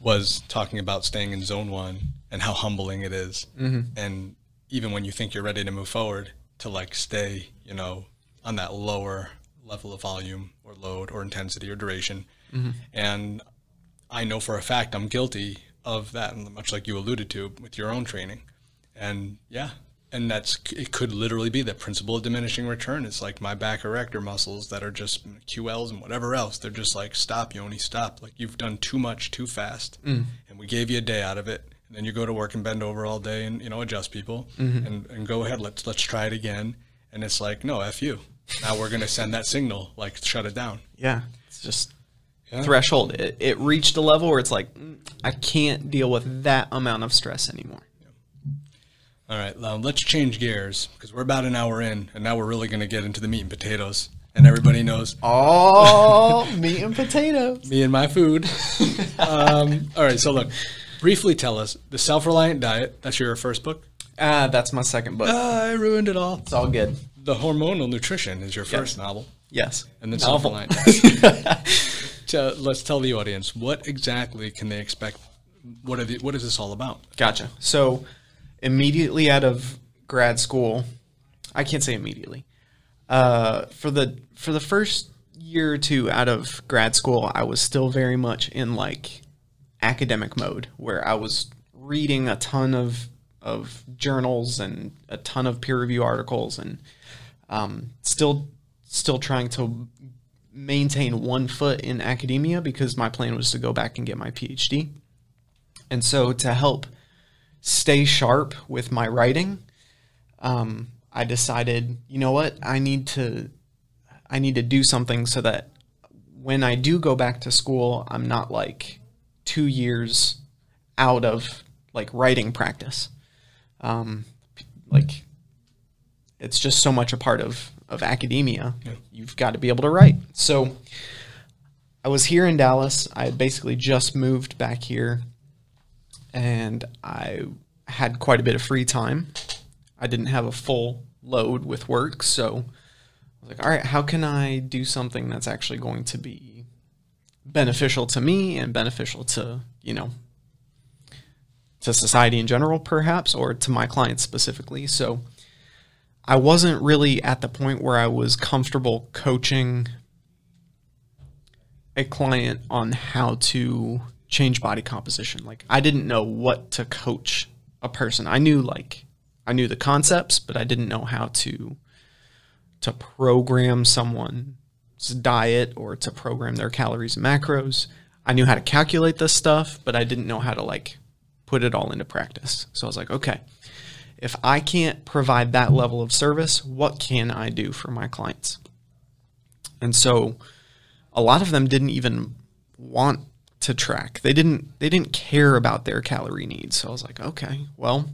Was talking about staying in zone one and how humbling it is. Mm-hmm. and even when you think you're ready to move forward, to like stay, you know, on that lower level of volume or load or intensity or duration. Mm-hmm. And I know for a fact I'm guilty of that, and much like you alluded to with your own training. And yeah, and that's it could literally be the principle of diminishing return. It's like my back erector muscles that are just QLs and whatever else. They're just like stop, Yoni, stop. Like you've done too much too fast, mm. and we gave you a day out of it. And then you go to work and bend over all day and you know adjust people and, and go ahead. Let's let's try it again. And it's like no, f you. Now we're gonna send that signal like shut it down. Yeah, it's just Yeah. threshold. It, it reached a level where it's like mm, I can't deal with that amount of stress anymore. All right, now let's change gears because we're about an hour in, and now we're really going to get into the meat and potatoes. And everybody knows Oh, meat and potatoes. me and my food. um, all right, so look, briefly tell us the self-reliant diet. That's your first book. Ah, that's my second book. Ah, I ruined it all. It's all good. The hormonal nutrition is your first novel, Yes. and then Novel. self-reliant. so let's tell the audience what exactly can they expect. What are the, what is this all about? Gotcha. So immediately out of grad school, I can't say immediately. Uh, for the for the first year or two out of grad school, I was still very much in like academic mode, where I was reading a ton of of journals and a ton of peer review articles, and um, still still trying to maintain one foot in academia because my plan was to go back and get my PhD. And so to help stay sharp with my writing, um, I decided, you know what, I need to, I need to do something so that when I do go back to school, I'm not like two years out of like writing practice. Um, like it's just so much a part of of academia. You've got to be able to write. So I was here in Dallas. I had basically just moved back here and I had quite a bit of free time. I didn't have a full load with work, so I was like, all right, how can I do something that's actually going to be beneficial to me and beneficial to, you know, to society in general, perhaps, or to my clients specifically. So I wasn't really at the point where I was comfortable coaching a client on how to change body composition. Like I didn't know what to coach a person. I knew like I knew the concepts, but I didn't know how to to program someone's diet or to program their calories and macros. I knew how to calculate this stuff, but I didn't know how to like put it all into practice. So I was like, okay, if I can't provide that level of service, what can I do for my clients? And so a lot of them didn't even want to track. They didn't they didn't care about their calorie needs. So I was like, okay, well,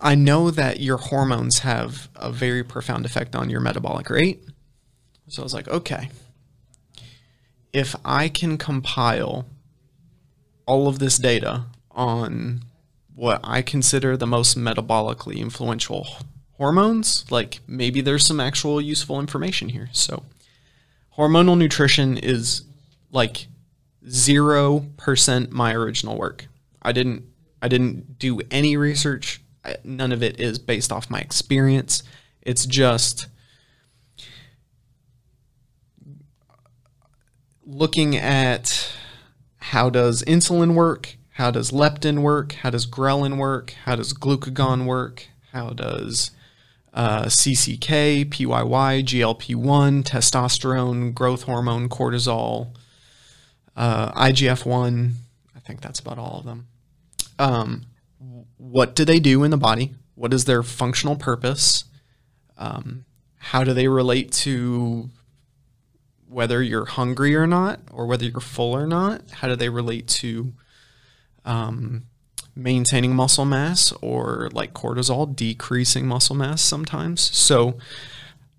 I know that your hormones have a very profound effect on your metabolic rate. So I was like, okay. If I can compile all of this data on what I consider the most metabolically influential hormones, like maybe there's some actual useful information here. So hormonal nutrition is like 0% my original work. I didn't I didn't do any research. None of it is based off my experience. It's just looking at how does insulin work? How does leptin work? How does ghrelin work? How does glucagon work? How does uh, CCK, PYY, GLP-1, testosterone, growth hormone, cortisol, uh, IGF-1. I think that's about all of them. Um, what do they do in the body? What is their functional purpose? Um, how do they relate to whether you're hungry or not, or whether you're full or not? How do they relate to um, maintaining muscle mass or like cortisol decreasing muscle mass sometimes. So,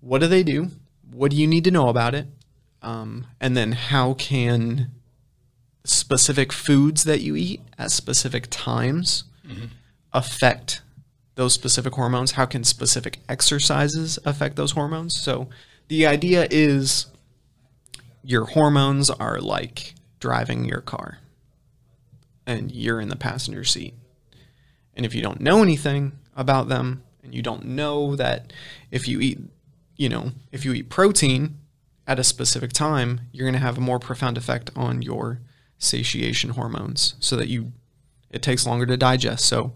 what do they do? What do you need to know about it? Um, and then, how can specific foods that you eat at specific times mm-hmm. affect those specific hormones? How can specific exercises affect those hormones? So, the idea is your hormones are like driving your car and you're in the passenger seat. And if you don't know anything about them and you don't know that if you eat, you know, if you eat protein at a specific time, you're going to have a more profound effect on your satiation hormones so that you it takes longer to digest. So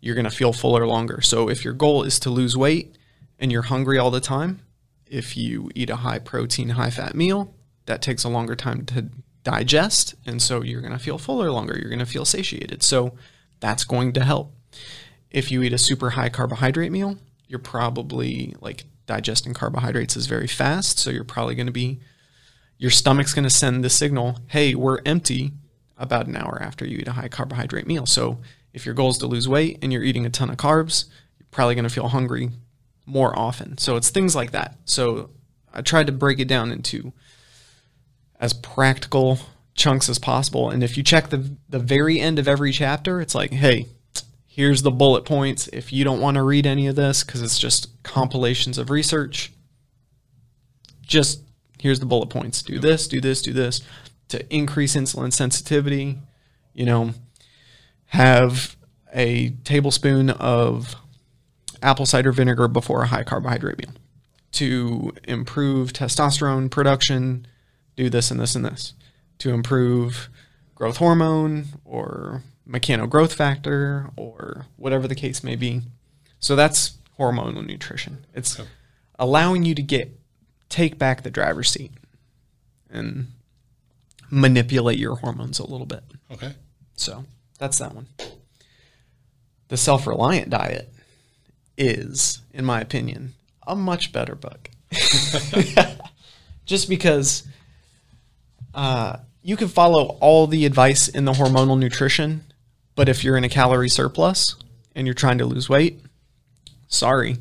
you're going to feel fuller longer. So if your goal is to lose weight and you're hungry all the time, if you eat a high protein, high fat meal, that takes a longer time to digest. And so you're going to feel fuller longer. You're going to feel satiated. So that's going to help. If you eat a super high carbohydrate meal, you're probably like digesting carbohydrates is very fast. So you're probably going to be, your stomach's going to send the signal, hey, we're empty about an hour after you eat a high carbohydrate meal. So if your goal is to lose weight and you're eating a ton of carbs, you're probably going to feel hungry more often. So it's things like that. So I tried to break it down into as practical chunks as possible. And if you check the the very end of every chapter, it's like, hey, here's the bullet points. If you don't want to read any of this because it's just compilations of research, just here's the bullet points. Do this, do this, do this to increase insulin sensitivity. You know, have a tablespoon of apple cider vinegar before a high carbohydrate meal to improve testosterone production do this and this and this to improve growth hormone or mechano growth factor or whatever the case may be. So that's hormonal nutrition. It's allowing you to get take back the driver's seat and manipulate your hormones a little bit. Okay. So that's that one. The self reliant diet is, in my opinion, a much better book. Just because uh, you can follow all the advice in the hormonal nutrition, but if you're in a calorie surplus and you're trying to lose weight, sorry.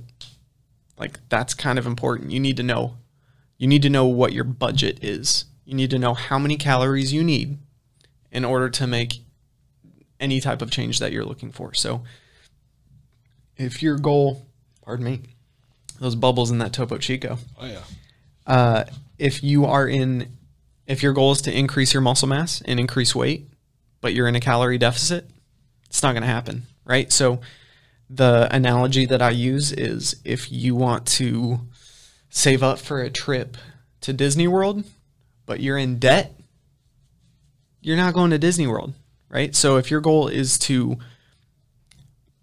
Like that's kind of important. You need to know. You need to know what your budget is. You need to know how many calories you need in order to make any type of change that you're looking for. So if your goal, pardon me, those bubbles in that Topo Chico. Oh yeah. Uh, if you are in if your goal is to increase your muscle mass and increase weight, but you're in a calorie deficit, it's not going to happen, right? So the analogy that I use is if you want to save up for a trip to Disney World, but you're in debt, you're not going to Disney World, right? So if your goal is to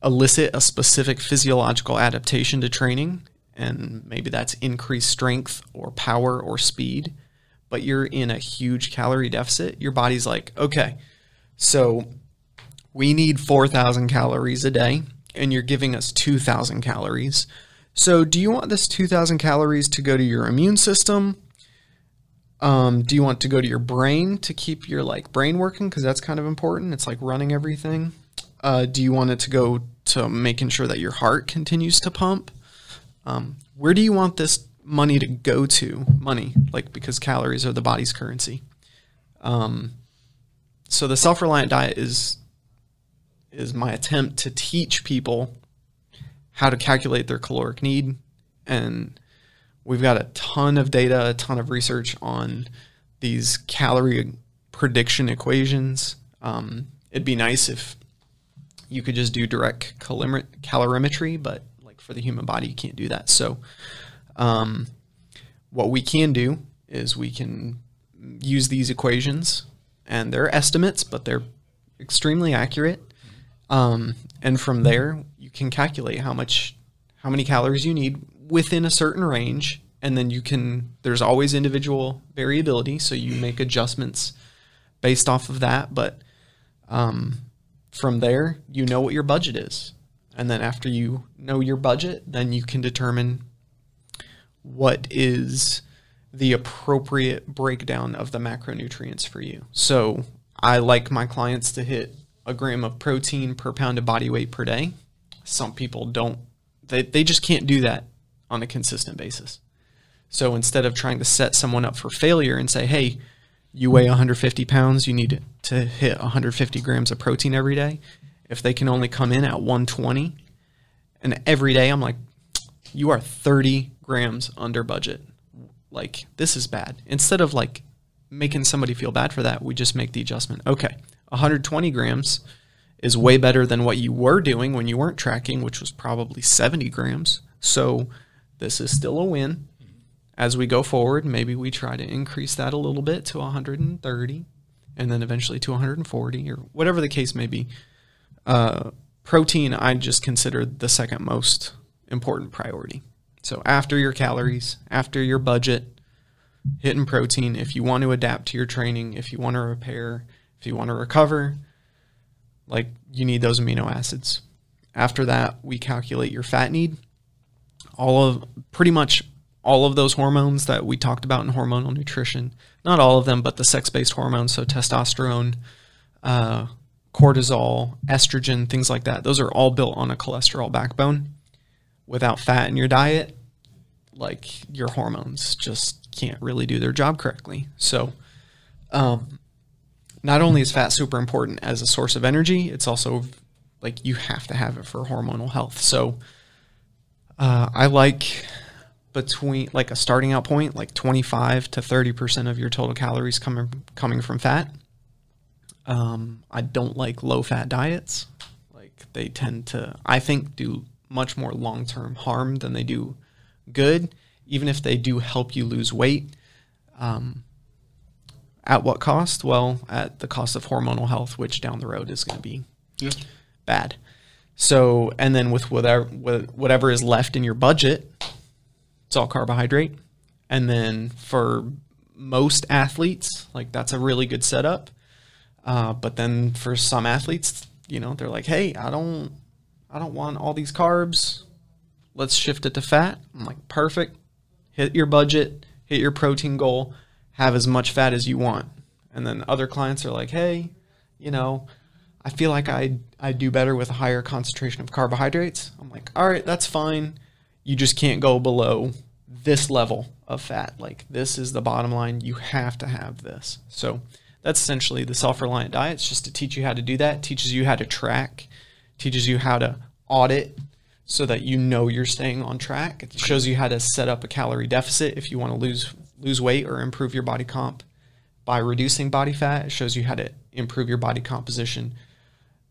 elicit a specific physiological adaptation to training, and maybe that's increased strength or power or speed, but you're in a huge calorie deficit, your body's like, okay, so we need 4,000 calories a day, and you're giving us 2,000 calories. So, do you want this 2,000 calories to go to your immune system? Um, do you want to go to your brain to keep your like brain working? Because that's kind of important. It's like running everything. Uh, do you want it to go to making sure that your heart continues to pump? Um, where do you want this money to go to money, like because calories are the body's currency. Um, so the self-reliant diet is is my attempt to teach people how to calculate their caloric need, and we've got a ton of data, a ton of research on these calorie prediction equations. Um, it'd be nice if you could just do direct calorimetry, but like for the human body, you can't do that. So um, what we can do is we can use these equations, and they're estimates, but they're extremely accurate. Um, and from there, you can calculate how much, how many calories you need within a certain range. And then you can, there's always individual variability. So you make adjustments based off of that. But um, from there, you know what your budget is. And then after you know your budget, then you can determine what is the appropriate breakdown of the macronutrients for you. So I like my clients to hit a gram of protein per pound of body weight per day. Some people don't, they, they just can't do that on a consistent basis. So instead of trying to set someone up for failure and say, hey, you weigh 150 pounds, you need to hit 150 grams of protein every day. If they can only come in at 120, and every day I'm like, you are 30 grams under budget. Like, this is bad. Instead of like making somebody feel bad for that, we just make the adjustment. Okay, 120 grams is way better than what you were doing when you weren't tracking, which was probably 70 grams. So, this is still a win as we go forward, maybe we try to increase that a little bit to 130 and then eventually to 140 or whatever the case may be. Uh, protein, I just consider the second most important priority. So after your calories, after your budget, hitting protein, if you want to adapt to your training, if you want to repair, if you want to recover, like you need those amino acids. After that, we calculate your fat need. All of pretty much all of those hormones that we talked about in hormonal nutrition. Not all of them, but the sex based hormones, so testosterone, uh, cortisol, estrogen, things like that. Those are all built on a cholesterol backbone. Without fat in your diet, like your hormones just can't really do their job correctly. So, um, not only is fat super important as a source of energy, it's also like you have to have it for hormonal health. So, uh, I like between like a starting out point, like 25 to 30% of your total calories coming coming from fat. Um, I don't like low fat diets. Like they tend to, I think, do much more long term harm than they do good, even if they do help you lose weight. Um, at what cost? Well, at the cost of hormonal health, which down the road is going to be yeah. bad. So, and then with whatever whatever is left in your budget, it's all carbohydrate. And then for most athletes, like that's a really good setup. Uh, but then for some athletes, you know, they're like, hey, I don't, I don't want all these carbs. Let's shift it to fat. I'm like, perfect. Hit your budget, hit your protein goal, have as much fat as you want. And then other clients are like, hey, you know, I feel like I I do better with a higher concentration of carbohydrates. I'm like, all right, that's fine you just can't go below this level of fat. Like this is the bottom line. You have to have this. So that's essentially the self-reliant diet. It's just to teach you how to do that. It teaches you how to track, teaches you how to audit so that you know you're staying on track. It shows you how to set up a calorie deficit if you want to lose lose weight or improve your body comp by reducing body fat. It shows you how to improve your body composition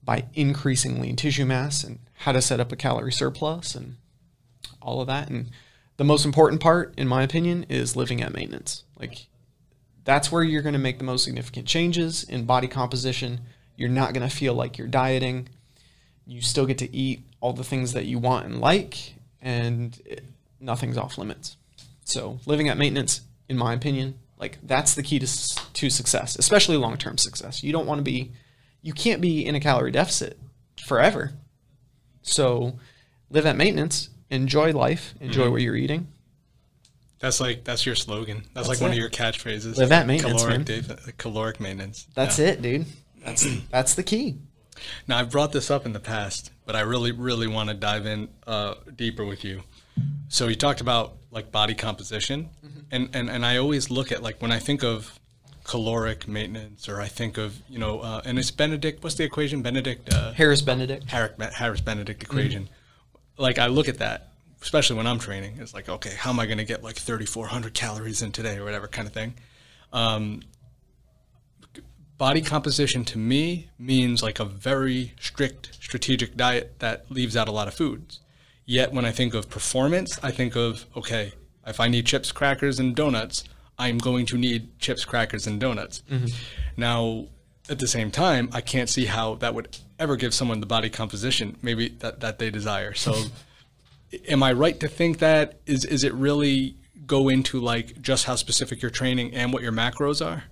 by increasing lean tissue mass and how to set up a calorie surplus and all of that. And the most important part, in my opinion, is living at maintenance. Like that's where you're going to make the most significant changes in body composition. You're not going to feel like you're dieting. You still get to eat all the things that you want and like, and it, nothing's off limits. So living at maintenance, in my opinion, like that's the key to to success, especially long term success. You don't want to be, you can't be in a calorie deficit forever. So live at maintenance enjoy life, enjoy mm-hmm. what you're eating. That's like that's your slogan. That's, that's like it. one of your catchphrases. Live at maintenance, caloric. Dave, caloric maintenance. That's yeah. it, dude. That's that's the key. Now I've brought this up in the past, but I really really want to dive in uh, deeper with you. So you talked about like body composition, mm-hmm. and, and and I always look at like when I think of caloric maintenance, or I think of you know, uh, and it's Benedict. What's the equation? Benedict. Uh, Harris Benedict. Harris Benedict equation. Mm-hmm like I look at that, especially when I'm training, it's like, okay, how am I going to get like 3,400 calories in today or whatever kind of thing. Um, body composition to me means like a very strict strategic diet that leaves out a lot of foods. Yet when I think of performance, I think of, okay, if I need chips, crackers, and donuts, I'm going to need chips, crackers, and donuts. Mm-hmm. Now, at the same time, I can't see how that would ever give someone the body composition maybe that, that they desire. So am I right to think that is is it really go into like just how specific your training and what your macros are?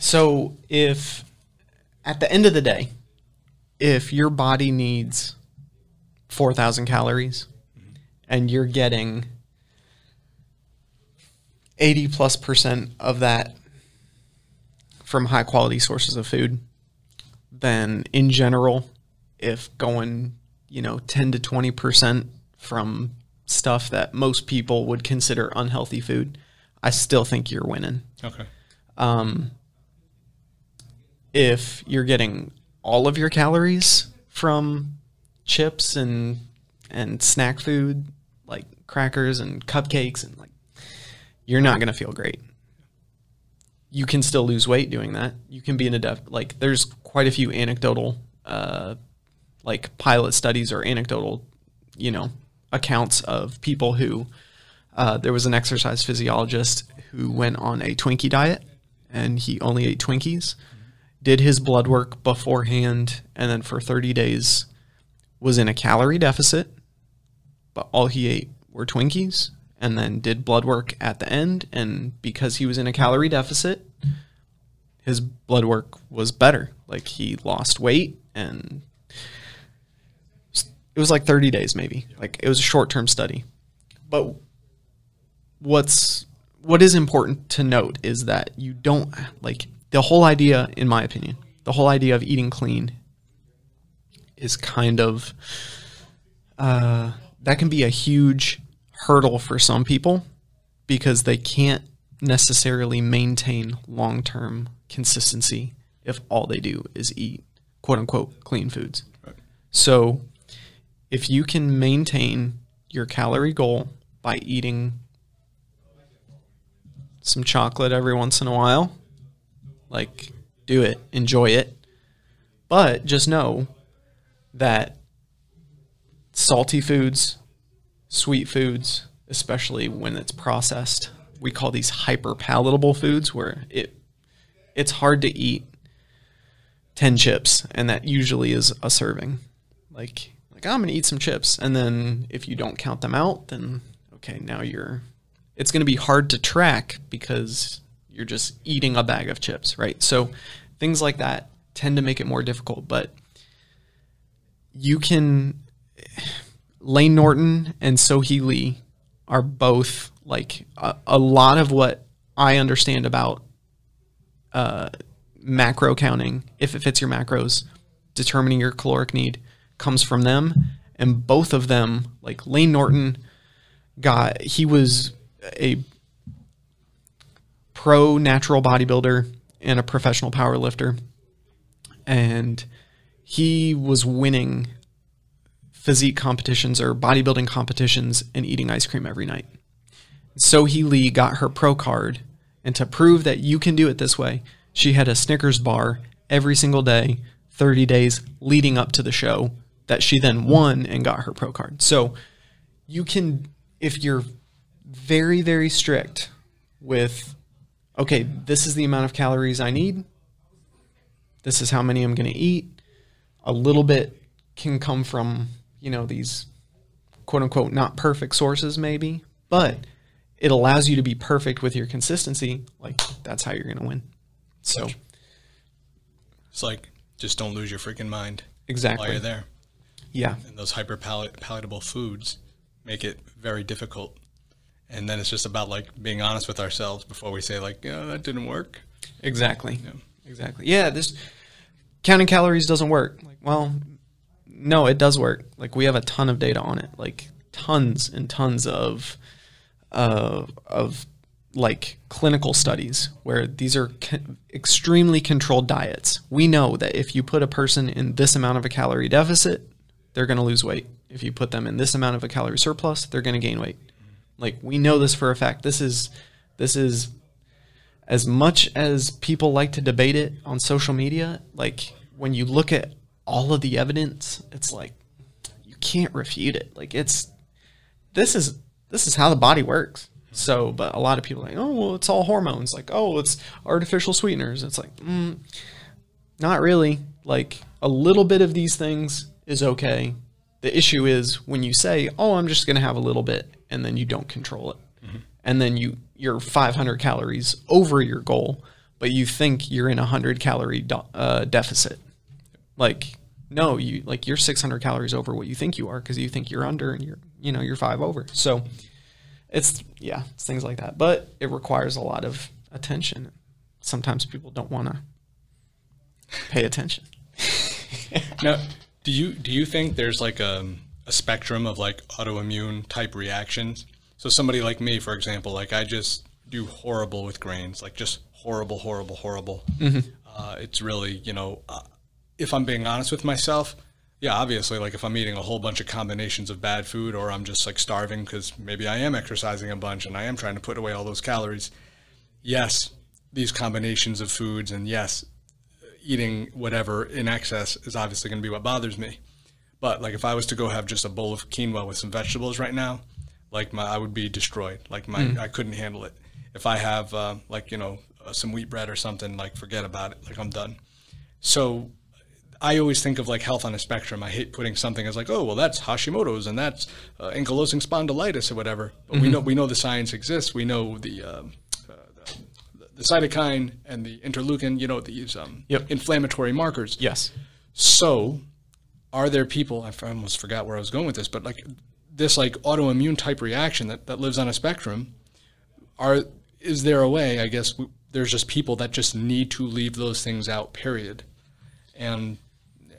So if at the end of the day, if your body needs 4,000 calories and you're getting 80 plus percent of that from high quality sources of food, then in general, if going, you know, 10 to 20 percent from stuff that most people would consider unhealthy food, I still think you're winning. Okay. Um, if you're getting all of your calories from chips and and snack food like crackers and cupcakes and you're not going to feel great. You can still lose weight doing that. You can be in a def like there's quite a few anecdotal uh like pilot studies or anecdotal, you know, accounts of people who uh, there was an exercise physiologist who went on a Twinkie diet and he only ate Twinkies, did his blood work beforehand, and then for 30 days was in a calorie deficit, but all he ate were Twinkies, and then did blood work at the end. And because he was in a calorie deficit, his blood work was better. Like he lost weight and it was like 30 days maybe. Like it was a short-term study. But what's what is important to note is that you don't like the whole idea in my opinion, the whole idea of eating clean is kind of uh, that can be a huge hurdle for some people because they can't necessarily maintain long-term consistency if all they do is eat quote unquote clean foods. Right. So if you can maintain your calorie goal by eating some chocolate every once in a while, like do it, enjoy it. But just know that salty foods, sweet foods, especially when it's processed, we call these hyper palatable foods where it it's hard to eat 10 chips and that usually is a serving. Like like I'm going to eat some chips and then if you don't count them out then okay, now you're it's going to be hard to track because you're just eating a bag of chips, right? So things like that tend to make it more difficult, but you can Layne Norton and Sohee Lee are both like a, a lot of what I understand about uh, macro counting, if it fits your macros, determining your caloric need, comes from them. And both of them, like Layne Norton, got he was a pro natural bodybuilder and a professional power lifter, and he was winning physique competitions or bodybuilding competitions and eating ice cream every night. Sohee Lee got her pro card, and to prove that you can do it this way, she had a Snickers bar every single day, 30 days leading up to the show that she then won and got her pro card. So you can, if you're very, very strict with, okay, this is the amount of calories I need, this is how many I'm going to eat, a little bit can come from, you know, these quote unquote not perfect sources, maybe, but it allows you to be perfect with your consistency. Like, that's how you're going to win. So, It's like just don't lose your freaking mind Exactly. while you're there. Yeah. And those hyper palat- palatable foods make it very difficult. And then it's just about like being honest with ourselves before we say like, yeah, that didn't work. Exactly. Yeah. Exactly. Yeah, this counting calories doesn't work. Like, well, no, it does work. Like we have a ton of data on it. Like tons and tons of uh, of like clinical studies where these are extremely controlled diets. We know that if you put a person in this amount of a calorie deficit, they're going to lose weight. If you put them in this amount of a calorie surplus, they're going to gain weight. Like we know this for a fact. This is this is as much as people like to debate it on social media, like when you look at all of the evidence, it's like you can't refute it. Like it's this is this is how the body works. So, but a lot of people are like, oh, well, it's all hormones. Like, oh, it's artificial sweeteners. It's like, mm, not really. Like a little bit of these things is okay. The issue is when you say, "Oh, I'm just going to have a little bit," and then you don't control it, and then you you're 500 calories over your goal, but you think you're in a hundred calorie do- uh, deficit. Like no, you like you're 600 calories over what you think you are because you think you're under and you're you know you're five over. So it's yeah, it's things like that. But it requires a lot of attention. Sometimes people don't want to pay attention. Now, do you do you think there's like a, a spectrum of like autoimmune type reactions? So somebody like me, for example, like I just do horrible with grains, like just horrible, horrible, horrible. Uh, it's really, you know, uh, if I'm being honest with myself, yeah, obviously, like if I'm eating a whole bunch of combinations of bad food, or I'm just like starving because maybe I am exercising a bunch and I am trying to put away all those calories. Yes, these combinations of foods, and yes, eating whatever in excess is obviously going to be what bothers me. But like if I was to go have just a bowl of quinoa with some vegetables right now, like my I would be destroyed. Like my I couldn't handle it. If I have uh, like you know uh, some wheat bread or something, like forget about it. Like I'm done. So I always think of like health on a spectrum. I hate putting something as like, oh, well, that's Hashimoto's and that's uh, ankylosing spondylitis or whatever. But we know we know the science exists. We know the, um, uh, the the cytokine and the interleukin. You know these um, Yep. inflammatory markers. Yes. So, are there people? I almost forgot where I was going with this, but like this like autoimmune type reaction that, that lives on a spectrum. Are is there a way? I guess w- there's just people that just need to leave those things out. Period. And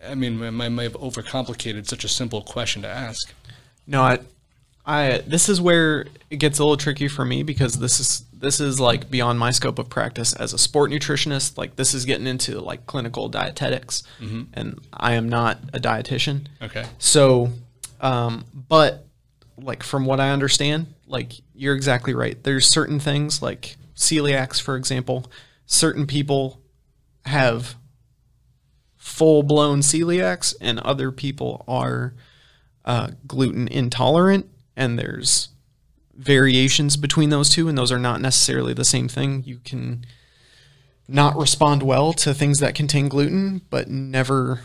I mean, I may have overcomplicated such a simple question to ask. No, I, I. This is where it gets a little tricky for me because this is this is like beyond my scope of practice as a sport nutritionist. Like this is getting into like clinical dietetics, and I am not a dietitian. Okay. So, um, but like from what I understand, like you're exactly right. There's certain things like celiacs, for example. Certain people have full blown celiacs, and other people are uh, gluten intolerant, and there's variations between those two, and those are not necessarily the same thing. You can not respond well to things that contain gluten, but never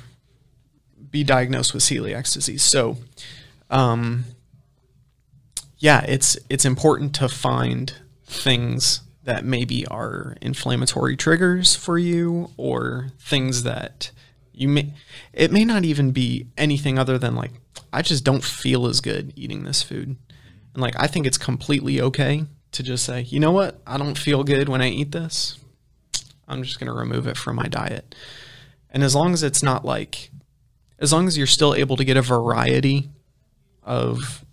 be diagnosed with celiac disease. So, um, yeah, it's it's important to find things that maybe are inflammatory triggers for you, or things that you may. It may not even be anything other than like I just don't feel as good eating this food, and like I think it's completely okay to just say, you know what, I don't feel good when I eat this. I'm just gonna remove it from my diet, and as long as it's not like as long as you're still able to get a variety of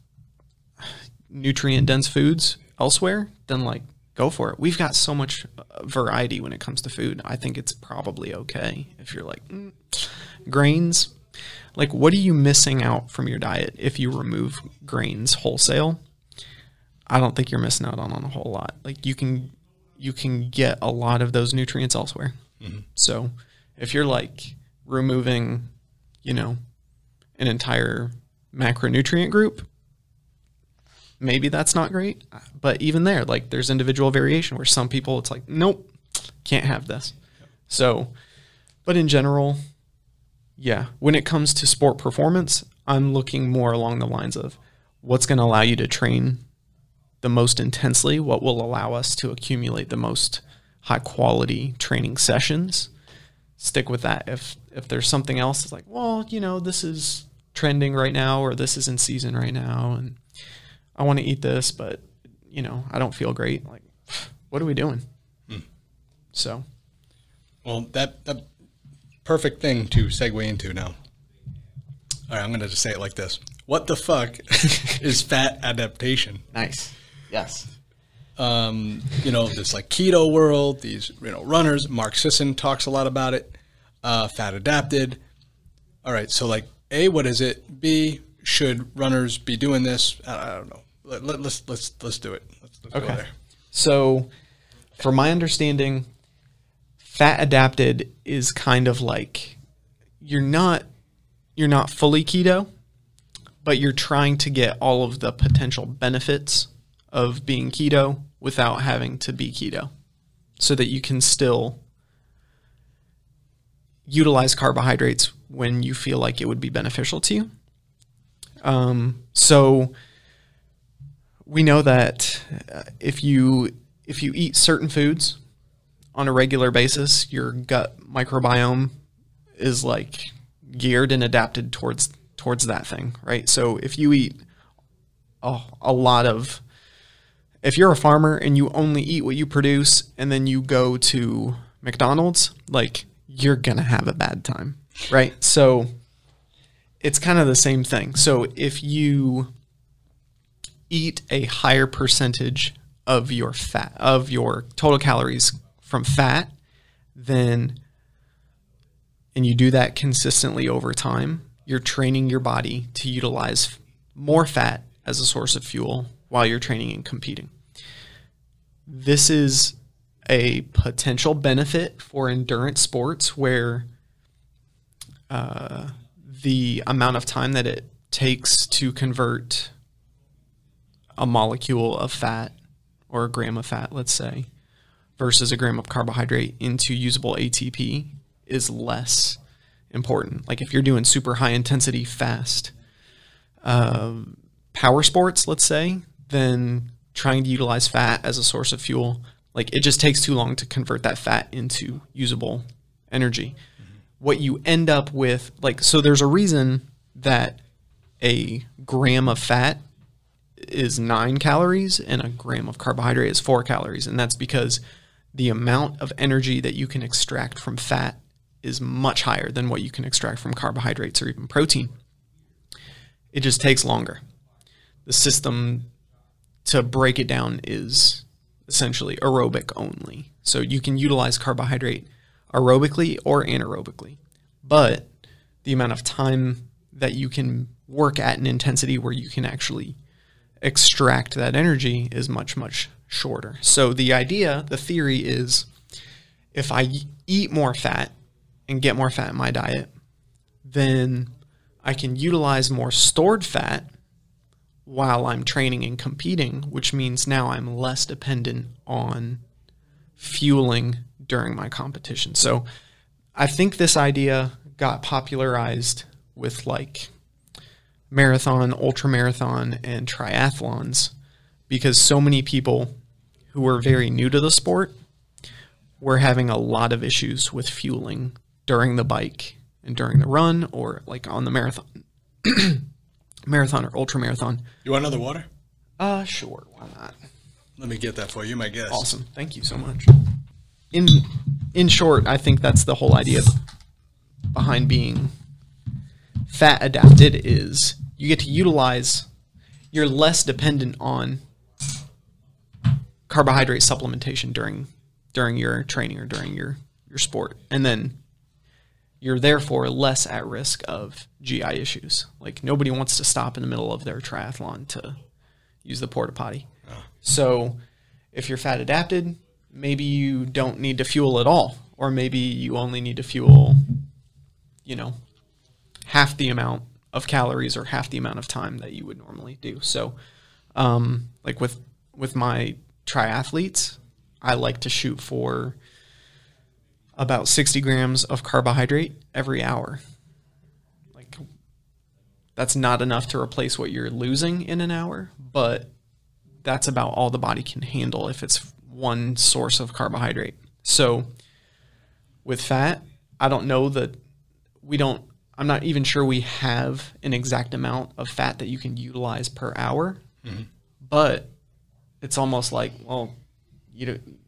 nutrient dense foods elsewhere, then like go for it. We've got so much uh, variety when it comes to food. I think it's probably okay if you're like mm, grains. Like, what are you missing out from your diet if you remove grains wholesale? I don't think you're missing out on, on a whole lot. Like you can you can get a lot of those nutrients elsewhere. So if you're like removing, you know, an entire macronutrient group, maybe that's not great. But even there, like there's individual variation where some people it's like, nope, can't have this. So, but in general, yeah, when it comes to sport performance, I'm looking more along the lines of what's going to allow you to train the most intensely, what will allow us to accumulate the most high quality training sessions. Stick with that. If if there's something else it's like, well, you know, this is trending right now or this is in season right now and I want to eat this, but you know, I don't feel great. Like, what are we doing? So, Well, that that perfect thing to segue into now. All right, I'm going to just say it like this. What the fuck is fat adaptation? nice. Yes. um, you know, this like keto world, these, you know, runners, Mark Sisson talks a lot about it, uh, fat adapted. All right. So like, A, what is it? B, should runners be doing this? I, I don't know. Let, let, let's, let's, let's do it. Let's, let's go Okay. there. So, from my understanding, fat adapted is kind of like you're not you're not fully keto, but you're trying to get all of the potential benefits of being keto without having to be keto. So that you can still utilize carbohydrates when you feel like it would be beneficial to you. Um, so we know that uh, if you if you eat certain foods on a regular basis, your gut microbiome is like geared and adapted towards towards that thing, right? So if you eat a, a lot of if you're a farmer and you only eat what you produce and then you go to McDonald's, like you're going to have a bad time, right? So it's kind of the same thing. So if you eat a higher percentage of your fat of your total calories from fat, then and you do that consistently over time, you're training your body to utilize more fat as a source of fuel while you're training and competing. This is a potential benefit for endurance sports where uh, the amount of time that it takes to convert a molecule of fat or a gram of fat, let's say, versus a gram of carbohydrate into usable ATP is less important. Like if you're doing super high intensity fast uh, power sports, let's say, then trying to utilize fat as a source of fuel, like it just takes too long to convert that fat into usable energy. Mm-hmm. What you end up with, like, so there's a reason that a gram of fat is nine calories and a gram of carbohydrate is four calories. And that's because the amount of energy that you can extract from fat is much higher than what you can extract from carbohydrates or even protein. It just takes longer. The system to break it down is essentially aerobic only. So you can utilize carbohydrate aerobically or anaerobically. But the amount of time that you can work at an intensity where you can actually extract that energy is much, much shorter. So the idea, the theory is if I eat more fat and get more fat in my diet, then I can utilize more stored fat while I'm training and competing, which means now I'm less dependent on fueling during my competition. So I think this idea got popularized with like marathon, ultra marathon, and triathlons because so many people who were very new to the sport were having a lot of issues with fueling during the bike and during the run or like on the marathon marathon or ultra marathon. You want another water? Uh sure, why not? Let me get that for you, my guess. Awesome. Thank you so much. In in short, I think that's the whole idea behind being fat adapted is you get to utilize you're less dependent on carbohydrate supplementation during during your training or during your your sport and then you're therefore less at risk of GI issues. Like nobody wants to stop in the middle of their triathlon to use the porta potty. Oh. So if you're fat adapted, maybe you don't need to fuel at all, or maybe you only need to fuel, you know, half the amount of calories or half the amount of time that you would normally do. So, um, like with with my triathletes, I like to shoot for about 60 grams of carbohydrate every hour. Like that's not enough to replace what you're losing in an hour, but that's about all the body can handle if it's one source of carbohydrate. So with fat, I don't know that we don't I'm not even sure we have an exact amount of fat that you can utilize per hour. Mm-hmm. But it's almost like, well, you don't,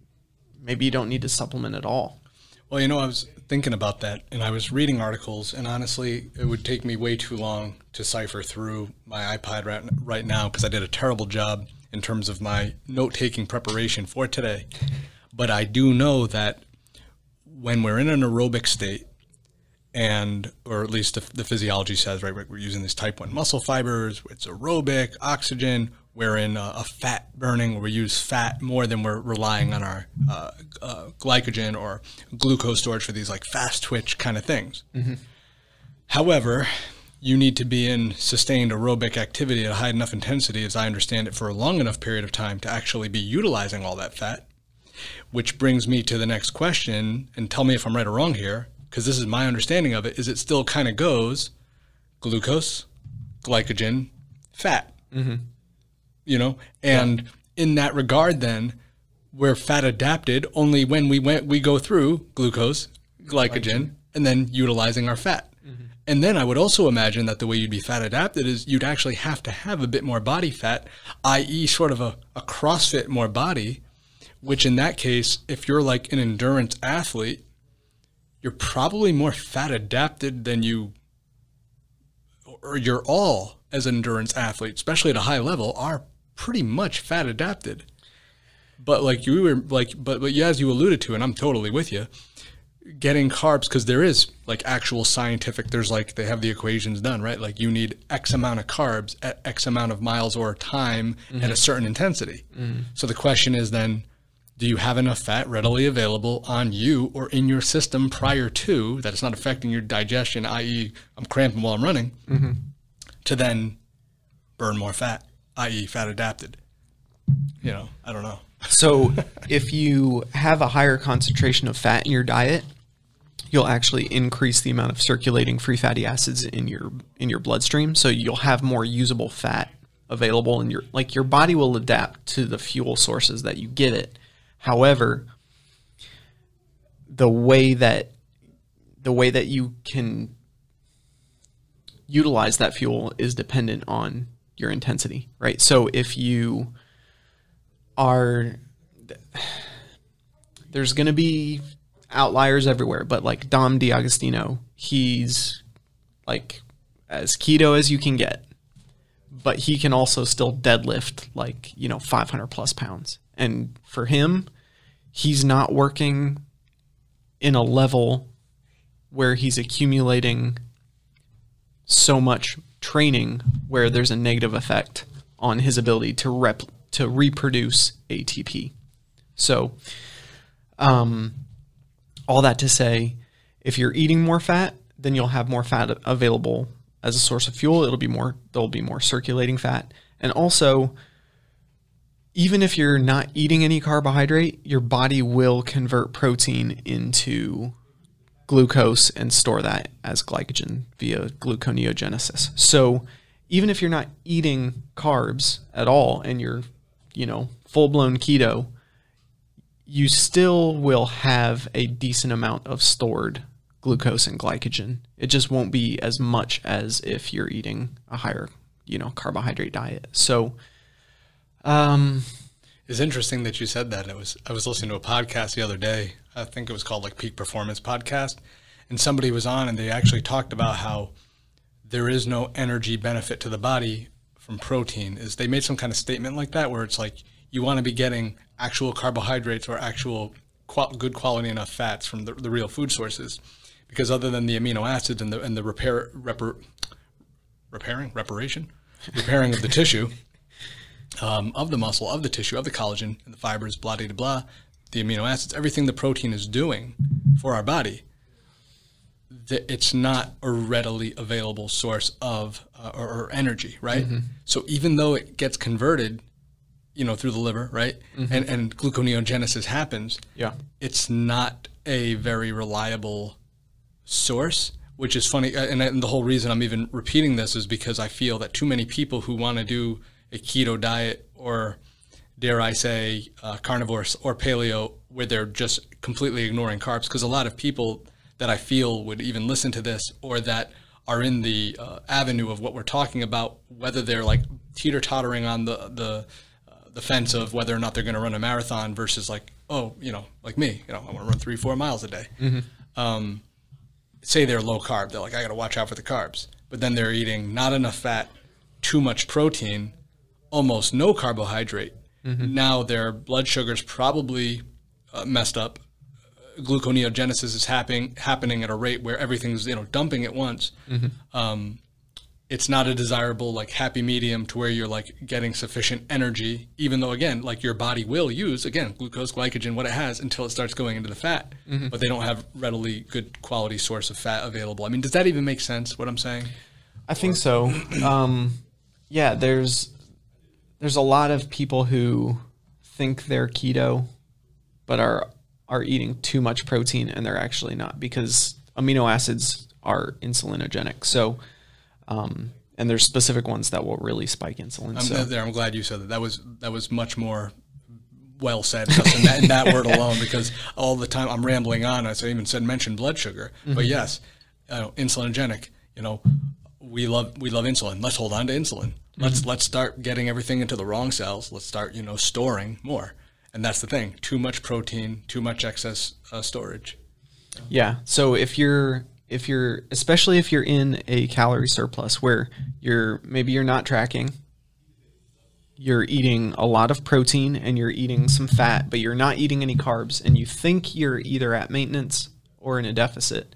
maybe you don't need to supplement at all. Well, you know, I was thinking about that and I was reading articles, and honestly, it would take me way too long to cipher through my iPad right, right now because I did a terrible job in terms of my note taking preparation for today. But I do know that when we're in an aerobic state, and or at least the, the, physiology says right we're using these type 1 muscle fibers it's aerobic oxygen we're in a, a fat burning where we use fat more than we're relying on our uh, uh, glycogen or glucose storage for these like fast twitch kind of things mm-hmm. however you need to be in sustained aerobic activity at a high enough intensity as i understand it for a long enough period of time to actually be utilizing all that fat which brings me to the next question and tell me if i'm right or wrong here because this is my understanding of it, is it still kind of goes glucose, glycogen, fat. Mm-hmm. You know, and in that regard, then we're fat adapted only when we went we go through glucose, glycogen, and then utilizing our fat. Mm-hmm. And then I would also imagine that the way you'd be fat adapted is you'd actually have to have a bit more body fat, i.e., sort of a, a CrossFit more body, which in that case, if you're like an endurance athlete, you're probably more fat adapted than you or you're all as an endurance athlete, especially at a high level, are pretty much fat adapted. But like you were like, but but yeah, as you alluded to, and I'm totally with you, getting carbs because there is like actual scientific. There's like they have the equations done right. Like you need X amount of carbs at X amount of miles or time at a mm-hmm. certain intensity. Mm-hmm. So the question is then, do you have enough fat readily available on you or in your system prior to that it's not affecting your digestion, i.e., I'm cramping while I'm running, mm-hmm. to then burn more fat, i.e., fat adapted? You know, I don't know. So if you have a higher concentration of fat in your diet, you'll actually increase the amount of circulating free fatty acids in your in your bloodstream. So you'll have more usable fat available and your like your body will adapt to the fuel sources that you give it. However, the way that the way that you can utilize that fuel is dependent on your intensity, right? So if you are there's going to be outliers everywhere, but like Dom D'Agostino, he's like as keto as you can get, but he can also still deadlift like, you know, 500 plus pounds. And for him, he's not working in a level where he's accumulating so much training where there's a negative effect on his ability to rep to reproduce ATP. So, um, all that to say, if you're eating more fat, then you'll have more fat available as a source of fuel. It'll be more there'll be more circulating fat, and also even if you're not eating any carbohydrate, your body will convert protein into glucose and store that as glycogen via gluconeogenesis. So even if you're not eating carbs at all and you're, you know, full blown keto, you still will have a decent amount of stored glucose and glycogen. It just won't be as much as if you're eating a higher, you know, carbohydrate diet. So, um, It's interesting that you said that. It was I was listening to a podcast the other day. I think it was called like Peak Performance Podcast, and somebody was on and they actually talked about how there is no energy benefit to the body from protein. Is they made some kind of statement like that where it's like you want to be getting actual carbohydrates or actual qual- good quality enough fats from the, the real food sources, because other than the amino acids and the and the repair repairing reparation repairing of the tissue um, of the muscle, of the tissue, of the collagen, and the fibers, blah, blah, blah, the amino acids, everything the protein is doing for our body, that it's not a readily available source of uh, or, or energy, right? So even though it gets converted, you know, through the liver, right, and and gluconeogenesis happens, yeah. it's not a very reliable source, which is funny. uh, And, and the whole reason I'm even repeating this is because I feel that too many people who want to do a keto diet or, dare I say, uh, carnivore or paleo, where they're just completely ignoring carbs, because a lot of people that I feel would even listen to this or that are in the uh, avenue of what we're talking about, whether they're like teeter tottering on the the uh, the fence of whether or not they're going to run a marathon versus like, oh, you know, like me, you know, I want to run three, four miles a day. Um, say they're low carb, they're like, I got to watch out for the carbs, but then they're eating not enough fat, too much protein, almost no carbohydrate. Now their blood sugar's probably uh, messed up. Gluconeogenesis is happening happening at a rate where everything's you know dumping at once. Um, it's not a desirable like happy medium to where you're like getting sufficient energy even though again like your body will use again glucose glycogen what it has until it starts going into the fat but they don't have readily good quality source of fat available i mean does that even make sense what i'm saying I think so. Um, yeah, there's there's a lot of people who think they're keto, but are are eating too much protein, and they're actually not because amino acids are insulinogenic. So, um, and there's specific ones that will really spike insulin. I'm, so, there, I'm glad you said that. That was that was much more well said in that, in that word alone because all the time I'm rambling on. I even said mention blood sugar, Mm-hmm. but yes, uh, insulinogenic. You know, we love we love insulin. Let's hold on to insulin. Let's Mm-hmm. let's start getting everything into the wrong cells. Let's start you know storing more. And that's the thing: too much protein, too much excess uh, storage. Yeah. So if you're if you're especially if you're in a calorie surplus where you're maybe you're not tracking, you're eating a lot of protein and you're eating some fat, but you're not eating any carbs and you think you're either at maintenance or in a deficit,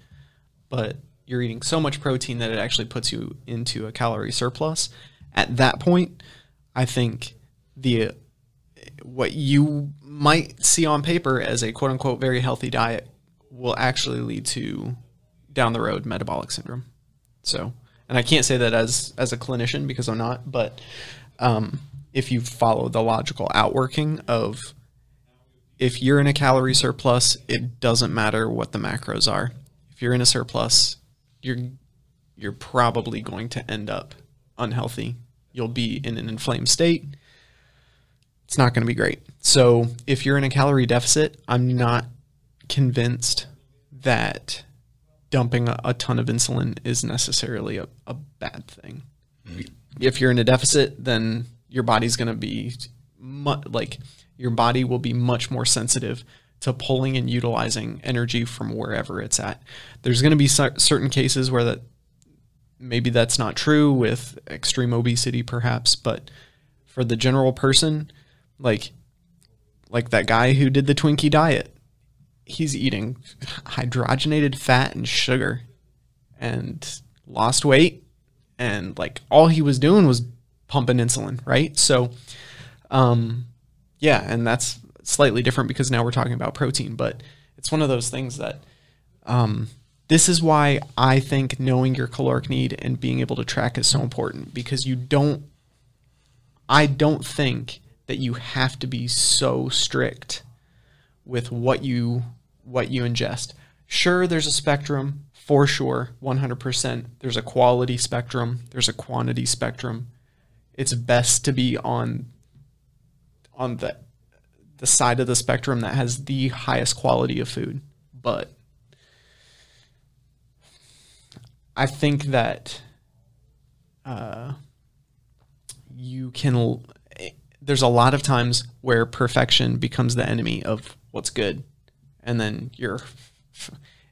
but you're eating so much protein that it actually puts you into a calorie surplus. At that point, I think the what you might see on paper as a quote unquote very healthy diet will actually lead to down the road metabolic syndrome. So, and I can't say that as as a clinician because I'm not, but um, if you follow the logical outworking of if you're in a calorie surplus, it doesn't matter what the macros are. If you're in a surplus, you're you're probably going to end up unhealthy. You'll be in an inflamed state. It's not going to be great. So, if you're in a calorie deficit, I'm not convinced that dumping a, a ton of insulin is necessarily a, a bad thing. Mm-hmm. If you're in a deficit, then your body's going to be mu- like your body will be much more sensitive to pulling and utilizing energy from wherever it's at. There's going to be cer- certain cases where that maybe that's not true with extreme obesity perhaps, but for the general person, like like that guy who did the Twinkie diet, he's eating hydrogenated fat and sugar and lost weight and like all he was doing was pumping insulin, right? So um yeah, and that's slightly different because now we're talking about protein, but it's one of those things that um this is why I think knowing your caloric need and being able to track is so important because you don't I don't think that you have to be so strict with what you what you ingest. Sure, there's a spectrum for sure, 100%. There's a quality spectrum, there's a quantity spectrum. It's best to be on on the the side of the spectrum that has the highest quality of food. But I think that uh, you can there's a lot of times where perfection becomes the enemy of what's good. And then you're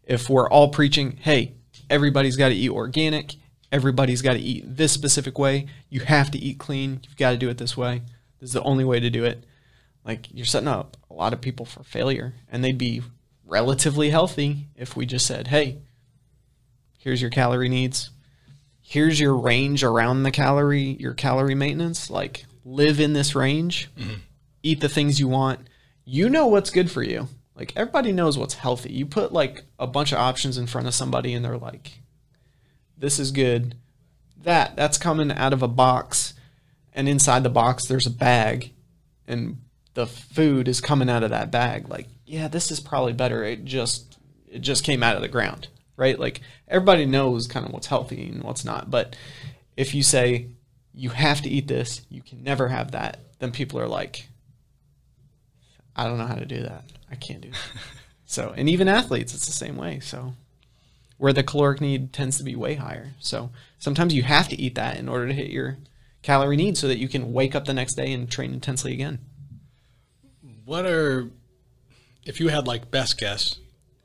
if we're all preaching hey everybody's got to eat organic everybody's got to eat this specific way you have to eat clean you've got to do it this way this is the only way to do it. Like you're setting up a lot of people for failure and they'd be relatively healthy if we just said hey here's your calorie needs. Here's your range around the calorie your calorie maintenance. Like live in this range. Mm-hmm. Eat the things you want. You know what's good for you. Like everybody knows what's healthy. You put like a bunch of options in front of somebody and they're like this is good. That that's coming out of a box. And inside the box there's a bag. And the food is coming out of that bag. Like yeah this is probably better. It just it just came out of the ground right? Like everybody knows kind of what's healthy and what's not but if you say you have to eat this you can never have that then people are like i don't know how to do that. I can't do that. So and even athletes it's the same way. So where the caloric need tends to be way higher. So sometimes you have to eat that in order to hit your calorie need so that you can wake up the next day and train intensely again. What are, if you had like best guess,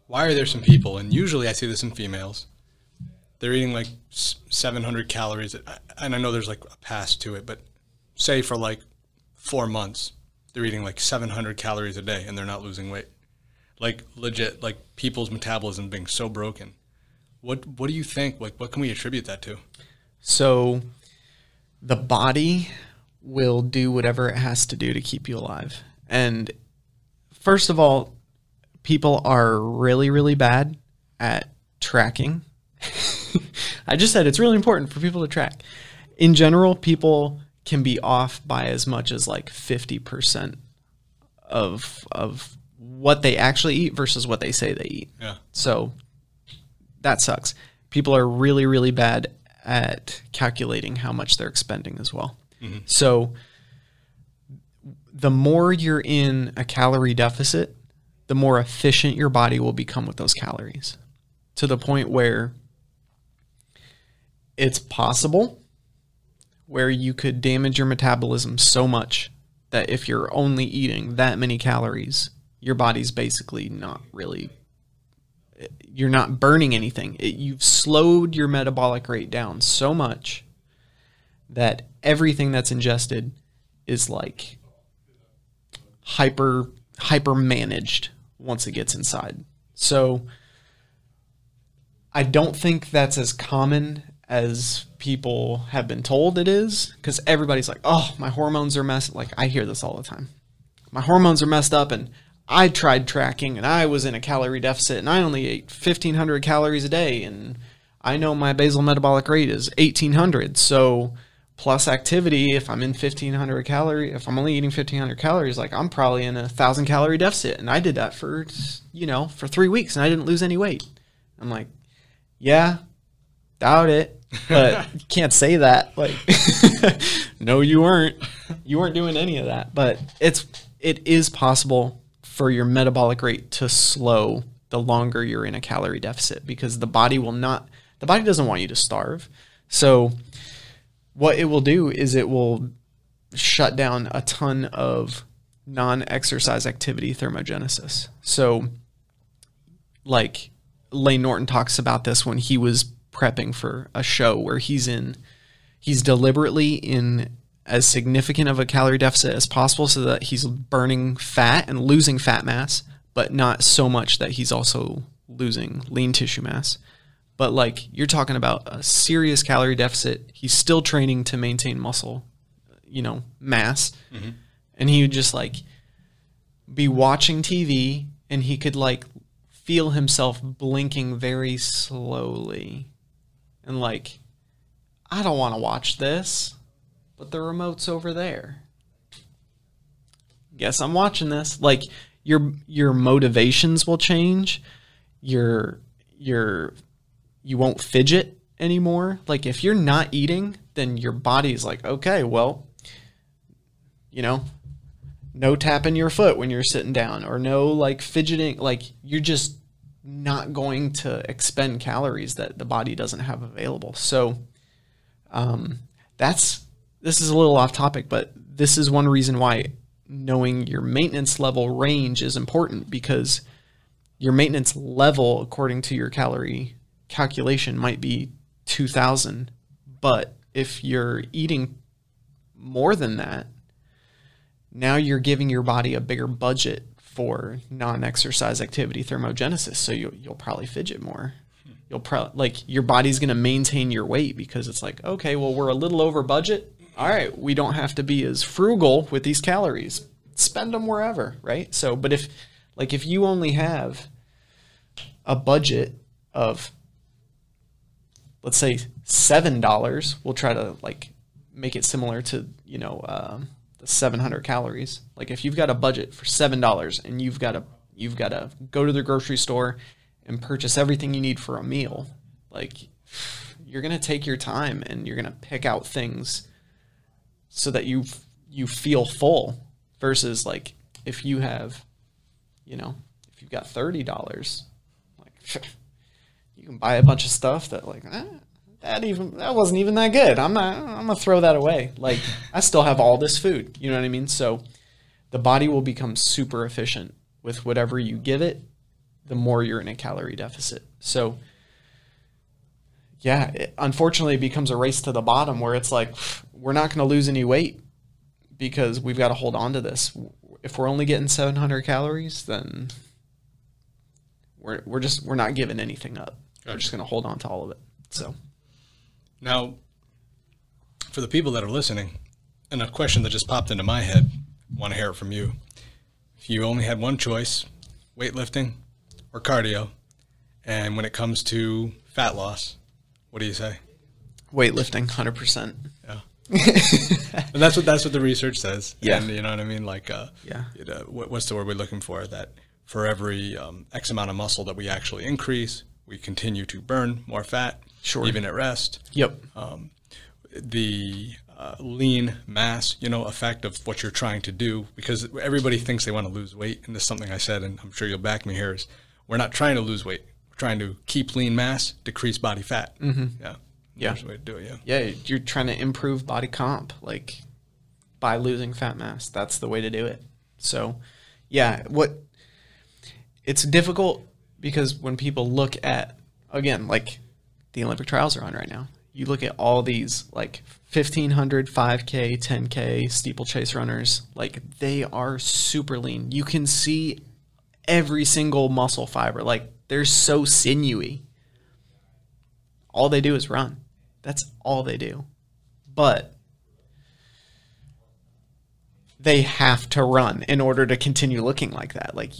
why are there some people, and usually I see this in females, they're eating like 700 calories, and I know there's like a pass to it, but say for like four months, they're eating like 700 calories a day and they're not losing weight. Like legit, like people's metabolism being so broken. What What do you think? Like, what can we attribute that to? So the body will do whatever it has to do to keep you alive. And first of all, people are really, really bad at tracking. I just said it's really important for people to track. In general, people can be off by as much as like 50% of of what they actually eat versus what they say they eat. Yeah. So that sucks. People are really, really bad at calculating how much they're expending as well. Mm-hmm. So the more you're in a calorie deficit, the more efficient your body will become with those calories to the point where it's possible where you could damage your metabolism so much that if you're only eating that many calories, your body's basically not really you're not burning anything. It, you've slowed your metabolic rate down so much that everything that's ingested is like hyper hyper managed once it gets inside. So I don't think that's as common as people have been told it is because everybody's like, "Oh, my hormones are messed." Like I hear this all the time. My hormones are messed up and I tried tracking and I was in a calorie deficit and I only ate 1500 calories a day and I know my basal metabolic rate is 1800. So plus activity, if I'm in 1500 calorie, if I'm only eating 1500 calories, like I'm probably in a 1000 calorie deficit and I did that for, you know, for 3 weeks and I didn't lose any weight. I'm like, yeah, doubt it, but you can't say that. Like, no, you weren't. You weren't doing any of that. But it's it is possible for your metabolic rate to slow the longer you're in a calorie deficit because the body will not. The body doesn't want you to starve. So, what it will do is it will shut down a ton of non-exercise activity thermogenesis. So, like Layne Norton talks about this when he was prepping for a show where he's in he's deliberately in as significant of a calorie deficit as possible so that he's burning fat and losing fat mass, but not so much that he's also losing lean tissue mass. But like you're talking about a serious calorie deficit, he's still training to maintain muscle, you know, mass. Mm-hmm. And he would just like be watching TV and he could like feel himself blinking very slowly. And like, I don't want to watch this, but the remote's over there. Guess I'm watching this. Like your your motivations will change. Your your you won't fidget anymore. Like if you're not eating, then your body's like, okay, well, you know, no tapping your foot when you're sitting down or no like fidgeting like you're just not going to expend calories that the body doesn't have available so um, that's this is a little off topic but this is one reason why knowing your maintenance level range is important because your maintenance level according to your calorie calculation might be 2000 but if you're eating more than that now you're giving your body a bigger budget for non-exercise activity thermogenesis so you, you'll probably fidget more. You'll probably like your body's going to maintain your weight because it's like okay well we're a little over budget. All right we don't have to be as frugal with these calories. Spend them wherever right? So but if like if you only have a budget of let's say seven dollars we'll try to like make it similar to you know um, the 700 calories. Like if you've got a budget for seven dollars and you've got to you've got to go to the grocery store and purchase everything you need for a meal like you're gonna take your time and you're gonna pick out things so that you you feel full versus like if you have you know if you've got thirty dollars like you can buy a bunch of stuff that like eh, that even that wasn't even that good. I'm not i'm gonna throw that away. Like i still have all this food. You know what i mean? So the body will become super efficient with whatever you give it the more you're in a calorie deficit. So yeah it, unfortunately it becomes a race to the bottom where it's like we're not going to lose any weight because we've got to hold on to this. If we're only getting 700 calories then we're, we're just we're not giving anything up we're just going to hold on to all of it so Now, for the people that are listening, and a question that just popped into my head, want to hear it from you. If you only had one choice, weightlifting or cardio, and when it comes to fat loss, what do you say? weightlifting 100% Yeah. and that's what that's what the research says. Yeah. And you know what I mean? Like, uh, Yeah. what, what's the word we're looking for? That for every um, X amount of muscle that we actually increase, we continue to burn more fat, Sure. even at rest. Yep. The uh, lean mass, you know, effect of what you're trying to do, because everybody thinks they want to lose weight, and this is something I said, and I'm sure you'll back me here, is we're not trying to lose weight. We're trying to keep lean mass, decrease body fat. Mm-hmm. Yeah. Yeah. There's a way to do it, yeah. Yeah, you're trying to improve body comp, like by losing fat mass. That's the way to do it. So, yeah, what it's difficult because when people look at again, like the Olympic trials are on right now. You look at all these like 1500, 5k, 10k steeplechase runners, like they are super lean. You can see every single muscle fiber. Like they're so sinewy. All they do is run. That's all they do. But they have to run in order to continue looking like that. Like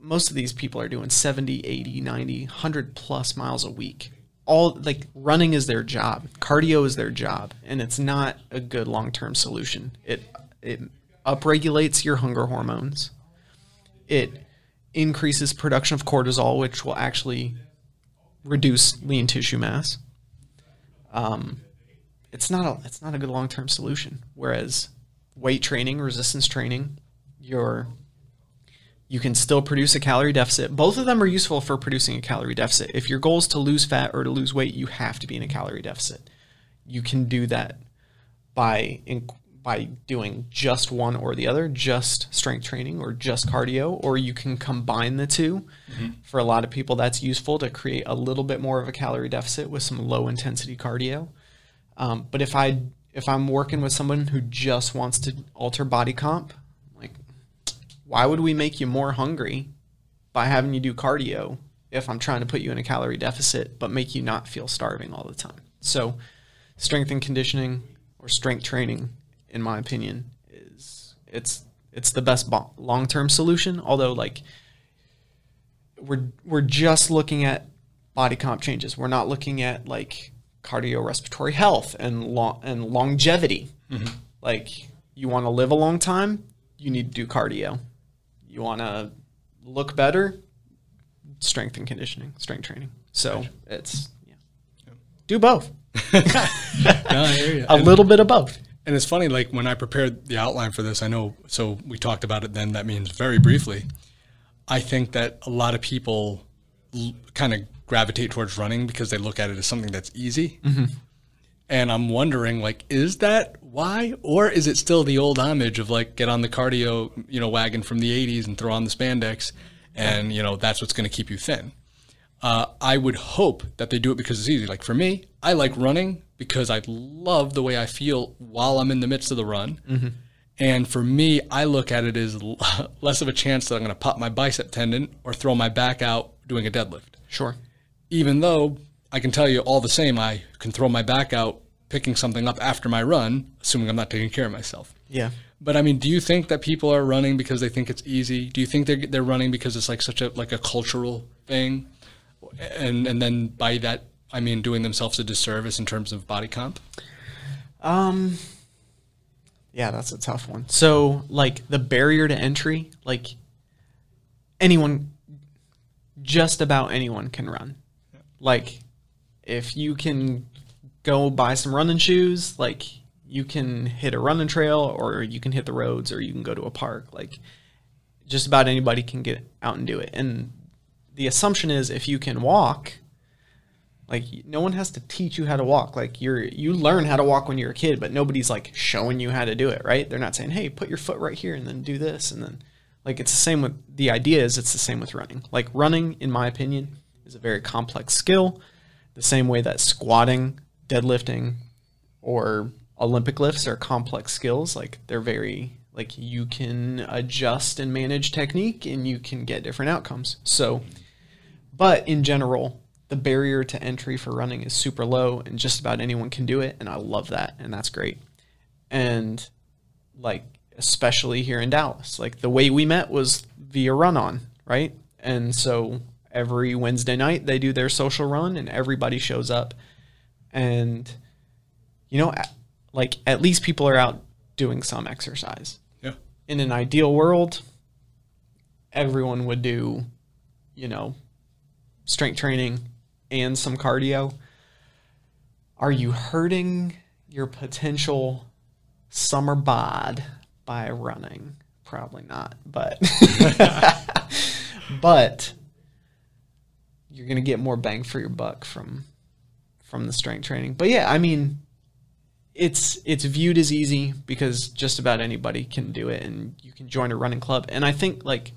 most of these people are doing 70, 80, 90, 100 plus miles a week. All like running is their job. Cardio is their job, and it's not a good long-term solution. It it upregulates your hunger hormones. It increases production of cortisol, which will actually reduce lean tissue mass. Um, it's not a it's not a good long term solution. Whereas weight training, resistance training, your you can still produce a calorie deficit. Both of them are useful for producing a calorie deficit. If your goal is to lose fat or to lose weight, you have to be in a calorie deficit. You can do that by by doing just one or the other, just strength training or just cardio, or you can combine the 2 For a lot of people, that's useful to create a little bit more of a calorie deficit with some low intensity cardio. Um, but if I if I'm working with someone who just wants to alter body comp, why would we make you more hungry by having you do cardio if I'm trying to put you in a calorie deficit but make you not feel starving all the time? So, strength and conditioning or strength training, in my opinion, is it's it's the best long-term solution. Although, like we're we're just looking at body comp changes. We're not looking at like cardiorespiratory health and long and longevity. Mm-hmm. Like you want to live a long time, you need to do cardio. You want to look better, strength and conditioning, strength training. So it's yeah. do both. No, I hear you. A little bit of both. And it's funny, like when I prepared the outline for this, I know, so we talked about it then, that means very briefly. I think that a lot of people l- kind of gravitate towards running because they look at it as something that's easy. Mm-hmm. And I'm wondering, like, is that why? Or is it still the old homage of like, get on the cardio, you know, wagon from the 80s and throw on the spandex and, you know, that's what's going to keep you thin? Uh, I would hope that they do it because it's easy. Like for me, I like running because I love the way I feel while I'm in the midst of the run. And for me, I look at it as less of a chance that I'm going to pop my bicep tendon or throw my back out doing a deadlift. Sure. Even though I can tell you all the same, I can throw my back out picking something up after my run, assuming I'm not taking care of myself. Yeah. But I mean, do you think that people are running because they think it's easy? Do you think they're they're running because it's like such a like a cultural thing, and and then by that I mean doing themselves a disservice in terms of body comp? Um Yeah, that's a tough one. So, like the barrier to entry, like anyone just about anyone can run. Like if you can go buy some running shoes, like you can hit a running trail or you can hit the roads or you can go to a park. Like just about anybody can get out and do it. And the assumption is if you can walk, like no one has to teach you how to walk. Like you're you learn how to walk when you're a kid, but nobody's like showing you how to do it, right? They're not saying, "Hey, put your foot right here and then do this." And then like it's the same with the idea is it's the same with running. Like running in my opinion is a very complex skill, the same way that squatting, deadlifting or Olympic lifts are complex skills. Like they're very like you can adjust and manage technique and you can get different outcomes. So but in general, the barrier to entry for running is super low and just about anyone can do it. And I love that. And that's great. And like, especially here in Dallas, like the way we met was via run on, right? And so every Wednesday night they do their social run and everybody shows up. And, you know, like at least people are out doing some exercise. Yeah. In an ideal world, everyone would do, you know, strength training and some cardio, are you hurting your potential summer bod by running? Probably not, but but you're gonna get more bang for your buck from from the strength training. But yeah, I mean, it's it's viewed as easy because just about anybody can do it, and you can join a running club. And I think like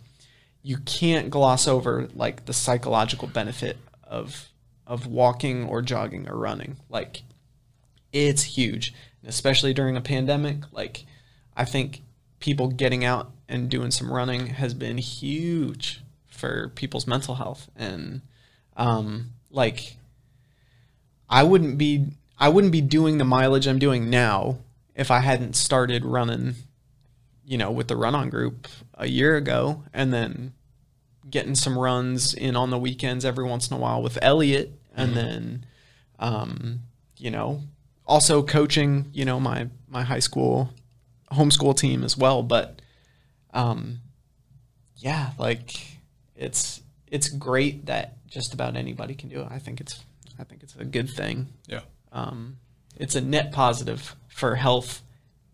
you can't gloss over like the psychological benefit of of walking or jogging or running. Like it's huge, especially during a pandemic. Like I think people getting out and doing some running has been huge for people's mental health and um, like I wouldn't be I wouldn't be doing the mileage I'm doing now if I hadn't started running, you know, with the run on group a year ago and then getting some runs in on the weekends every once in a while with Elliot and mm-hmm. then um, you know, also coaching, you know, my my high school homeschool team as well, but um yeah, like it's it's great that just about anybody can do it. I think it's I think it's a good thing. Yeah. Um, it's a net positive for health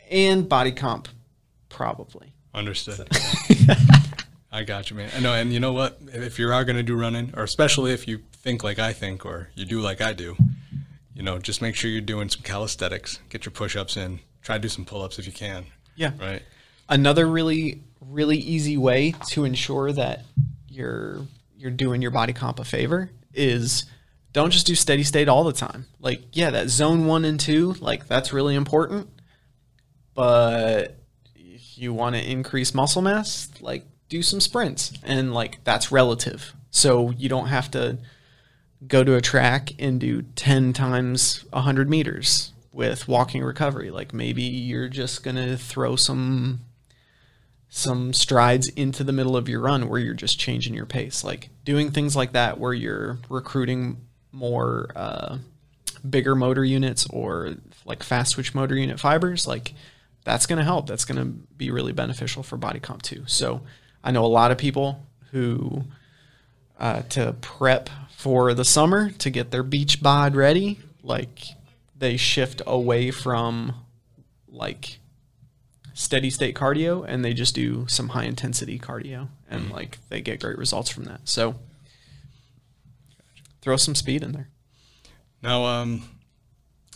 and body comp, probably. Understood. I got you, man. I know, and you know what? If you are going to do running, or especially if you think like I think, or you do like I do, you know, just make sure you're doing some calisthenics. Get your push-ups in. Try to do some pull-ups if you can. Yeah. Right. Another really, really easy way to ensure that you're you're doing your body comp a favor is don't just do steady state all the time. Like, yeah, that zone one and two, like that's really important. But if you want to increase muscle mass, like do some sprints. And like that's relative. So you don't have to go to a track and do 10 times 100 meters with walking recovery. Like maybe you're just going to throw some some strides into the middle of your run where you're just changing your pace. Like doing things like that where you're recruiting more uh, bigger motor units or like fast twitch motor unit fibers, like that's going to help. That's going to be really beneficial for body comp too. So I know a lot of people who uh, to prep for the summer to get their beach bod ready, like they shift away from like steady state cardio and they just do some high intensity cardio and mm-hmm. like they get great results from that. So throw some speed in there. Now, um,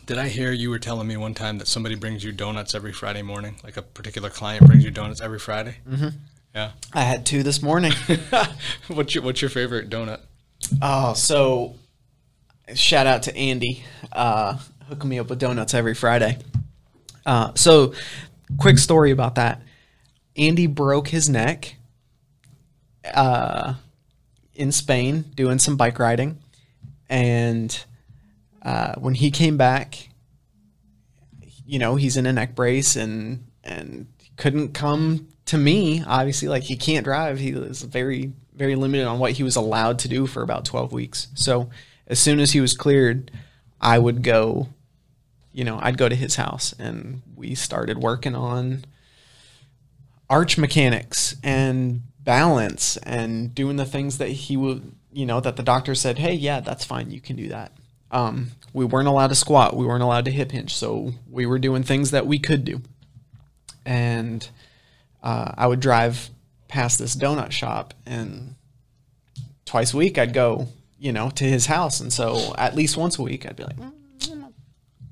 did I hear you were telling me one time that somebody brings you donuts every Friday morning? Like a particular client brings you donuts every Friday? Mm-hmm. Yeah. I had two this morning. what's your What's your favorite donut? Oh, so shout out to Andy, uh, hooking me up with donuts every Friday. Uh, so quick story about that. Andy broke his neck uh, in Spain doing some bike riding. And uh, when he came back, you know, he's in a neck brace and and couldn't come to me. Obviously, like he can't drive. He was very very limited on what he was allowed to do for about 12 weeks. So as soon as he was cleared, I would go you know, I'd go to his house and we started working on arch mechanics and balance and doing the things that he would, you know, that the doctor said, hey, yeah, that's fine. You can do that. Um, we weren't allowed to squat. We weren't allowed to hip hinge. So we were doing things that we could do. And uh, I would drive past this donut shop and twice a week I'd go, you know, to his house. And so at least once a week I'd be like, mm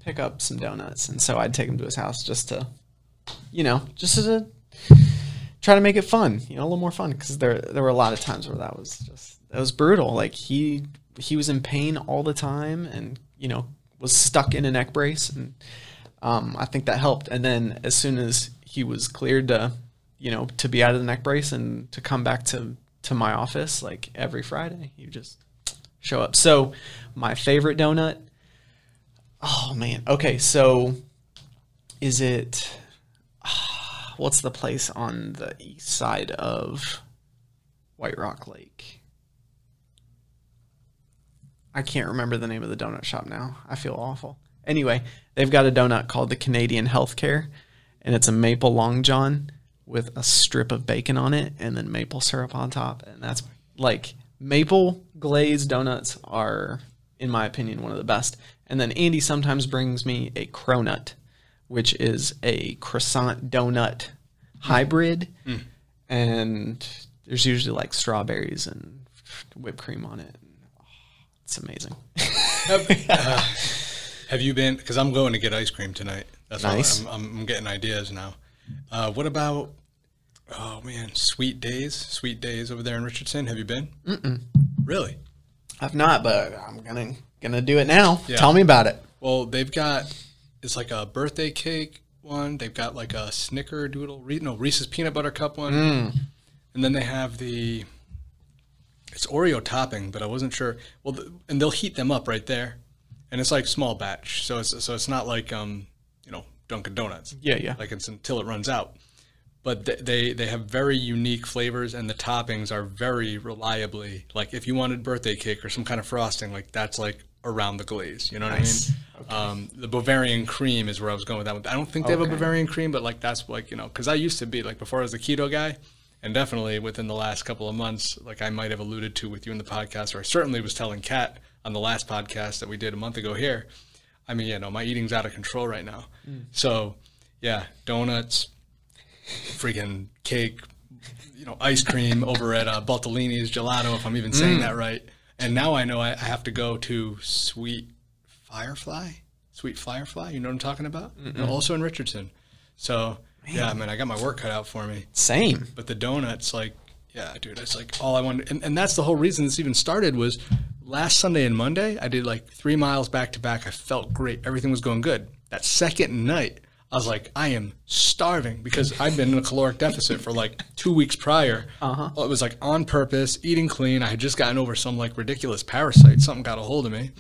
pick up some donuts, and so I'd take him to his house just to, you know, just to try to make it fun, you know, a little more fun because there there were a lot of times where that was just that was brutal. Like he he was in pain all the time, and you know was stuck in a neck brace, and um, I think that helped. And then as soon as he was cleared to, you know, to be out of the neck brace and to come back to to my office like every Friday, you just show up. So my favorite donut Oh man. Okay, so is it what's the place on the east side of White Rock Lake? I can't remember the name of the donut shop now. I feel awful. Anyway, they've got a donut called the Canadian Healthcare, and it's a maple long john with a strip of bacon on it and then maple syrup on top, and that's like maple glazed donuts are, in my opinion, one of the best. And then Andy sometimes brings me a cronut, which is a croissant donut hybrid, mm. and there's usually like strawberries and whipped cream on it. It's amazing. Have you been? Because I'm going to get ice cream tonight. That's Nice. I'm, I'm, getting ideas now. Uh, what about? Oh man, Sweet Days, Sweet Days over there in Richardson. Have you been? Mm-mm. Really? I've not, but I'm gonna gonna do it now. Yeah. Tell me about it. Well, they've got it's like a birthday cake one. They've got like a Snickerdoodle, Re- no Reese's peanut butter cup one, and then they have the it's Oreo topping, but I wasn't sure. Well, the, and they'll heat them up right there, and it's like small batch, so it's so it's not like um you know Dunkin' Donuts. Yeah, yeah. Like it's until it runs out. But th- they they have very unique flavors, and the toppings are very reliably like if you wanted birthday cake or some kind of frosting, like that's like around the glaze. You know Nice. what I mean? Um, the Bavarian cream is where I was going with that one. I don't think they have a Bavarian cream, but like that's like you know because I used to be like before I was a keto guy, and definitely within the last couple of months, like I might have alluded to with you in the podcast, or I certainly was telling Kat on the last podcast that we did a month ago here. I mean, you know, my eating's out of control right now. So, yeah, donuts, freaking cake, you know, ice cream over at uh, Baltellini's Gelato, if I'm even saying that right. And now I know I, I have to go to Sweet Firefly. Sweet Firefly, you know what I'm talking about? And also in Richardson. So, yeah, man, I got my work cut out for me. Same. But the donuts, like, yeah, dude, it's like all I wanted. And, and that's the whole reason this even started was last Sunday and Monday, I did like three miles back to back. I felt great. Everything was going good. That second night, I was like, I am starving because I'd been in a caloric deficit for like two weeks prior. Uh-huh. Well, it was like on purpose, eating clean. I had just gotten over some like ridiculous parasite. Something got a hold of me.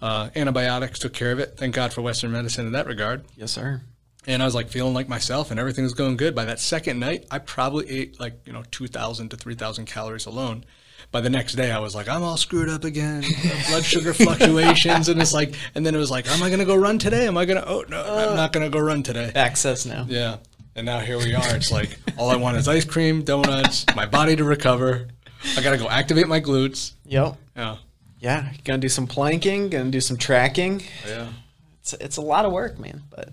Uh, antibiotics took care of it. Thank God for Western medicine in that regard Yes, sir. And I was like feeling like myself, and everything was going good. By that second night, I probably ate like you know two thousand to three thousand calories alone. By the next day, I was like, I'm all screwed up again. Blood sugar fluctuations, and it's like, and then it was like, am I gonna go run today? Am I gonna? Oh no, I'm uh, not gonna go run today. Access now. Yeah, and now here we are. It's like all I want is ice cream, donuts, my body to recover. I gotta go activate my glutes. Yep. Yeah, Yeah. Gonna do some planking. Gonna do some tracking. yeah. It's it's a lot of work, man. But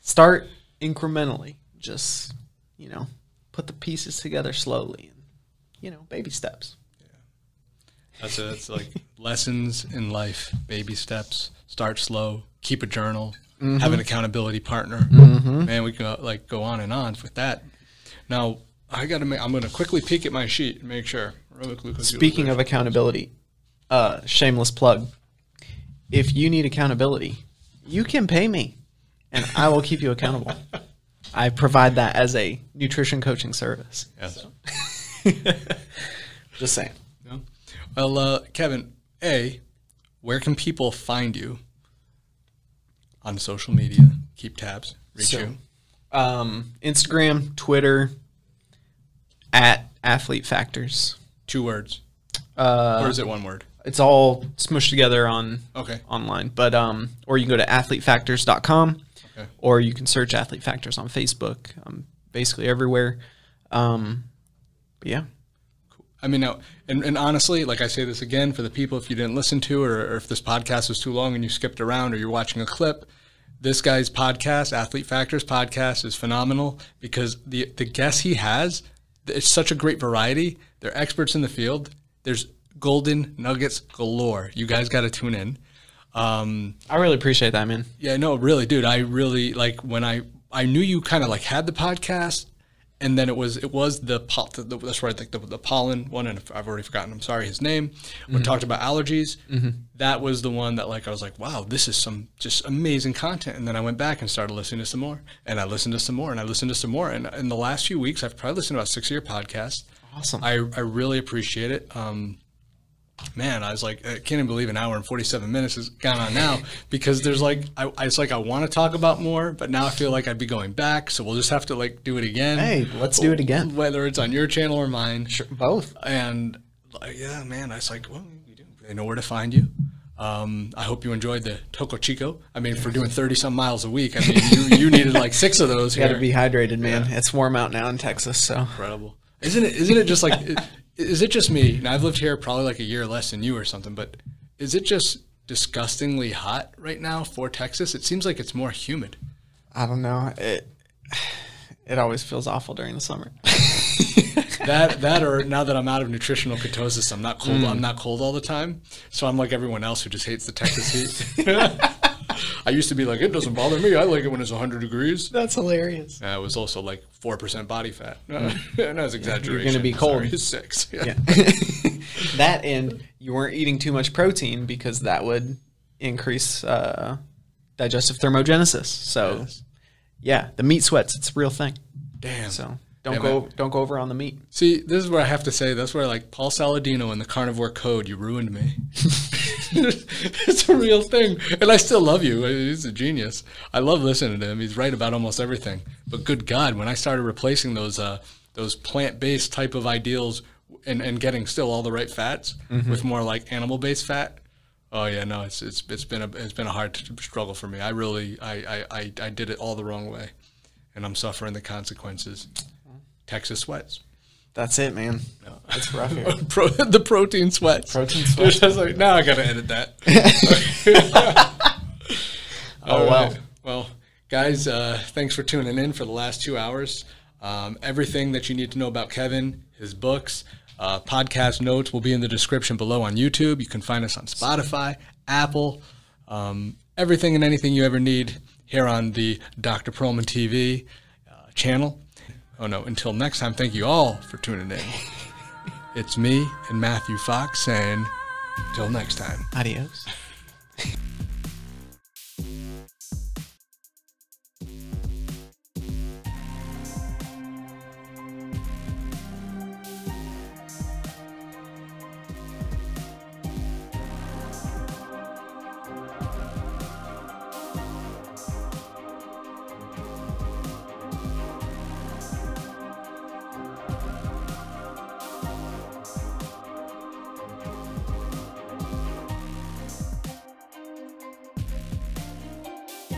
start incrementally. Just you know, put the pieces together slowly, and you know, baby steps. Yeah, that's it. It's like lessons in life, baby steps. Start slow. Keep a journal. Have an accountability partner. Man, we can uh, like go on and on with that. Now I got to. make I'm going to quickly peek at my sheet and make sure. Speaking of accountability, uh, shameless plug. If you need accountability, you can pay me, and I will keep you accountable. I provide that as a nutrition coaching service. yes. Just saying. Yeah. Well, uh, Kevin, a, where can people find you on social media? Keep tabs. Reach So- you. Um, Instagram, Twitter, at Athlete Factors. Two words, Uh, or is it one word? it's all smushed together on Okay. online, but um, or you can go to athletefactors.com, Okay. or you can search Athlete Factors on Facebook. I'm basically everywhere. Um, but yeah, I mean, now, and, and honestly, like I say this again for the people, if you didn't listen to or, or if this podcast was too long and you skipped around, or you're watching a clip, this guy's podcast, Athlete Factors podcast, is phenomenal because the the guests he has, it's such a great variety. They're experts in the field. There's golden nuggets galore. You guys got to tune in. Um, I really appreciate that, man. yeah, no, really, dude. I really like when I I knew you kind of like had the podcast, and then it was it was the, the that's right, like the, the pollen one, and I've already forgotten. I'm sorry, his name. When we talked about allergies, that was the one that like I was like, wow, this is some just amazing content. And then I went back and started listening to some more, and I listened to some more, and I listened to some more. And in the last few weeks, I've probably listened to about six of your podcasts. Awesome. I I really appreciate it. Um, man, I was like, I can't even believe an hour and 47 minutes has gone on now because there's like, I, I it's like I want to talk about more, but now I feel like I'd be going back. So we'll just have to like do it again. Hey, let's do it again. Whether it's on your channel or mine. Sure, both. And like, yeah, man, I was like, well, you do- they know where to find you. Um, I hope you enjoyed the Topo Chico. I mean, for doing 30 some miles a week, I mean, you, you needed like six of those you got to be hydrated, man. It's warm out now in Texas, so incredible. Isn't it? Isn't it just like is it just me? And I've lived here probably like a year less than you or something, but is it just disgustingly hot right now for Texas? It seems like it's more humid. I don't know. It it always feels awful during the summer. that that or now that I'm out of nutritional ketosis, I'm not cold. Mm. I'm not cold all the time, so I'm like everyone else who just hates the Texas heat. I used to be like, it doesn't bother me. I like it when it's 100 degrees. That's hilarious. Uh, it was also like four percent body fat. No, no, that's exaggeration. You're going to be cold. Sorry, six. Yeah. yeah. that and you weren't eating too much protein because that would increase uh, digestive thermogenesis. So, yes. yeah, the meat sweats. It's a real thing. Damn. So don't Damn go don't go over on the meat. See, this is where I have to say that's where like Paul Saladino in the Carnivore Code, you ruined me. it's a real thing, and I still love you. He's a genius. I love listening to him. He's right about almost everything. But good God, when I started replacing those uh, those plant based type of ideals and, and getting still all the right fats mm-hmm. with more like animal based fat, Oh yeah, no, it's it's it's been a it's been a hard struggle for me. I really I I I did it all the wrong way, and I'm suffering the consequences. Texas sweats. That's it, man. No. That's rough here. Pro, the protein sweats. Protein sweats. Like, now I got to edit that. oh, well. Right. Well, guys, uh, thanks for tuning in for the last two hours. Um, everything that you need to know about Kevin, his books, uh, podcast notes will be in the description below on YouTube. You can find us on Spotify, Apple, um, everything and anything you ever need here on the Dr. Pearlman TV uh, channel. Oh no, until next time, thank you all for tuning in. it's me and Matthew Fox saying, till next time. Adios.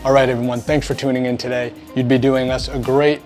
All right, everyone, thanks for tuning in today. You'd be doing us a great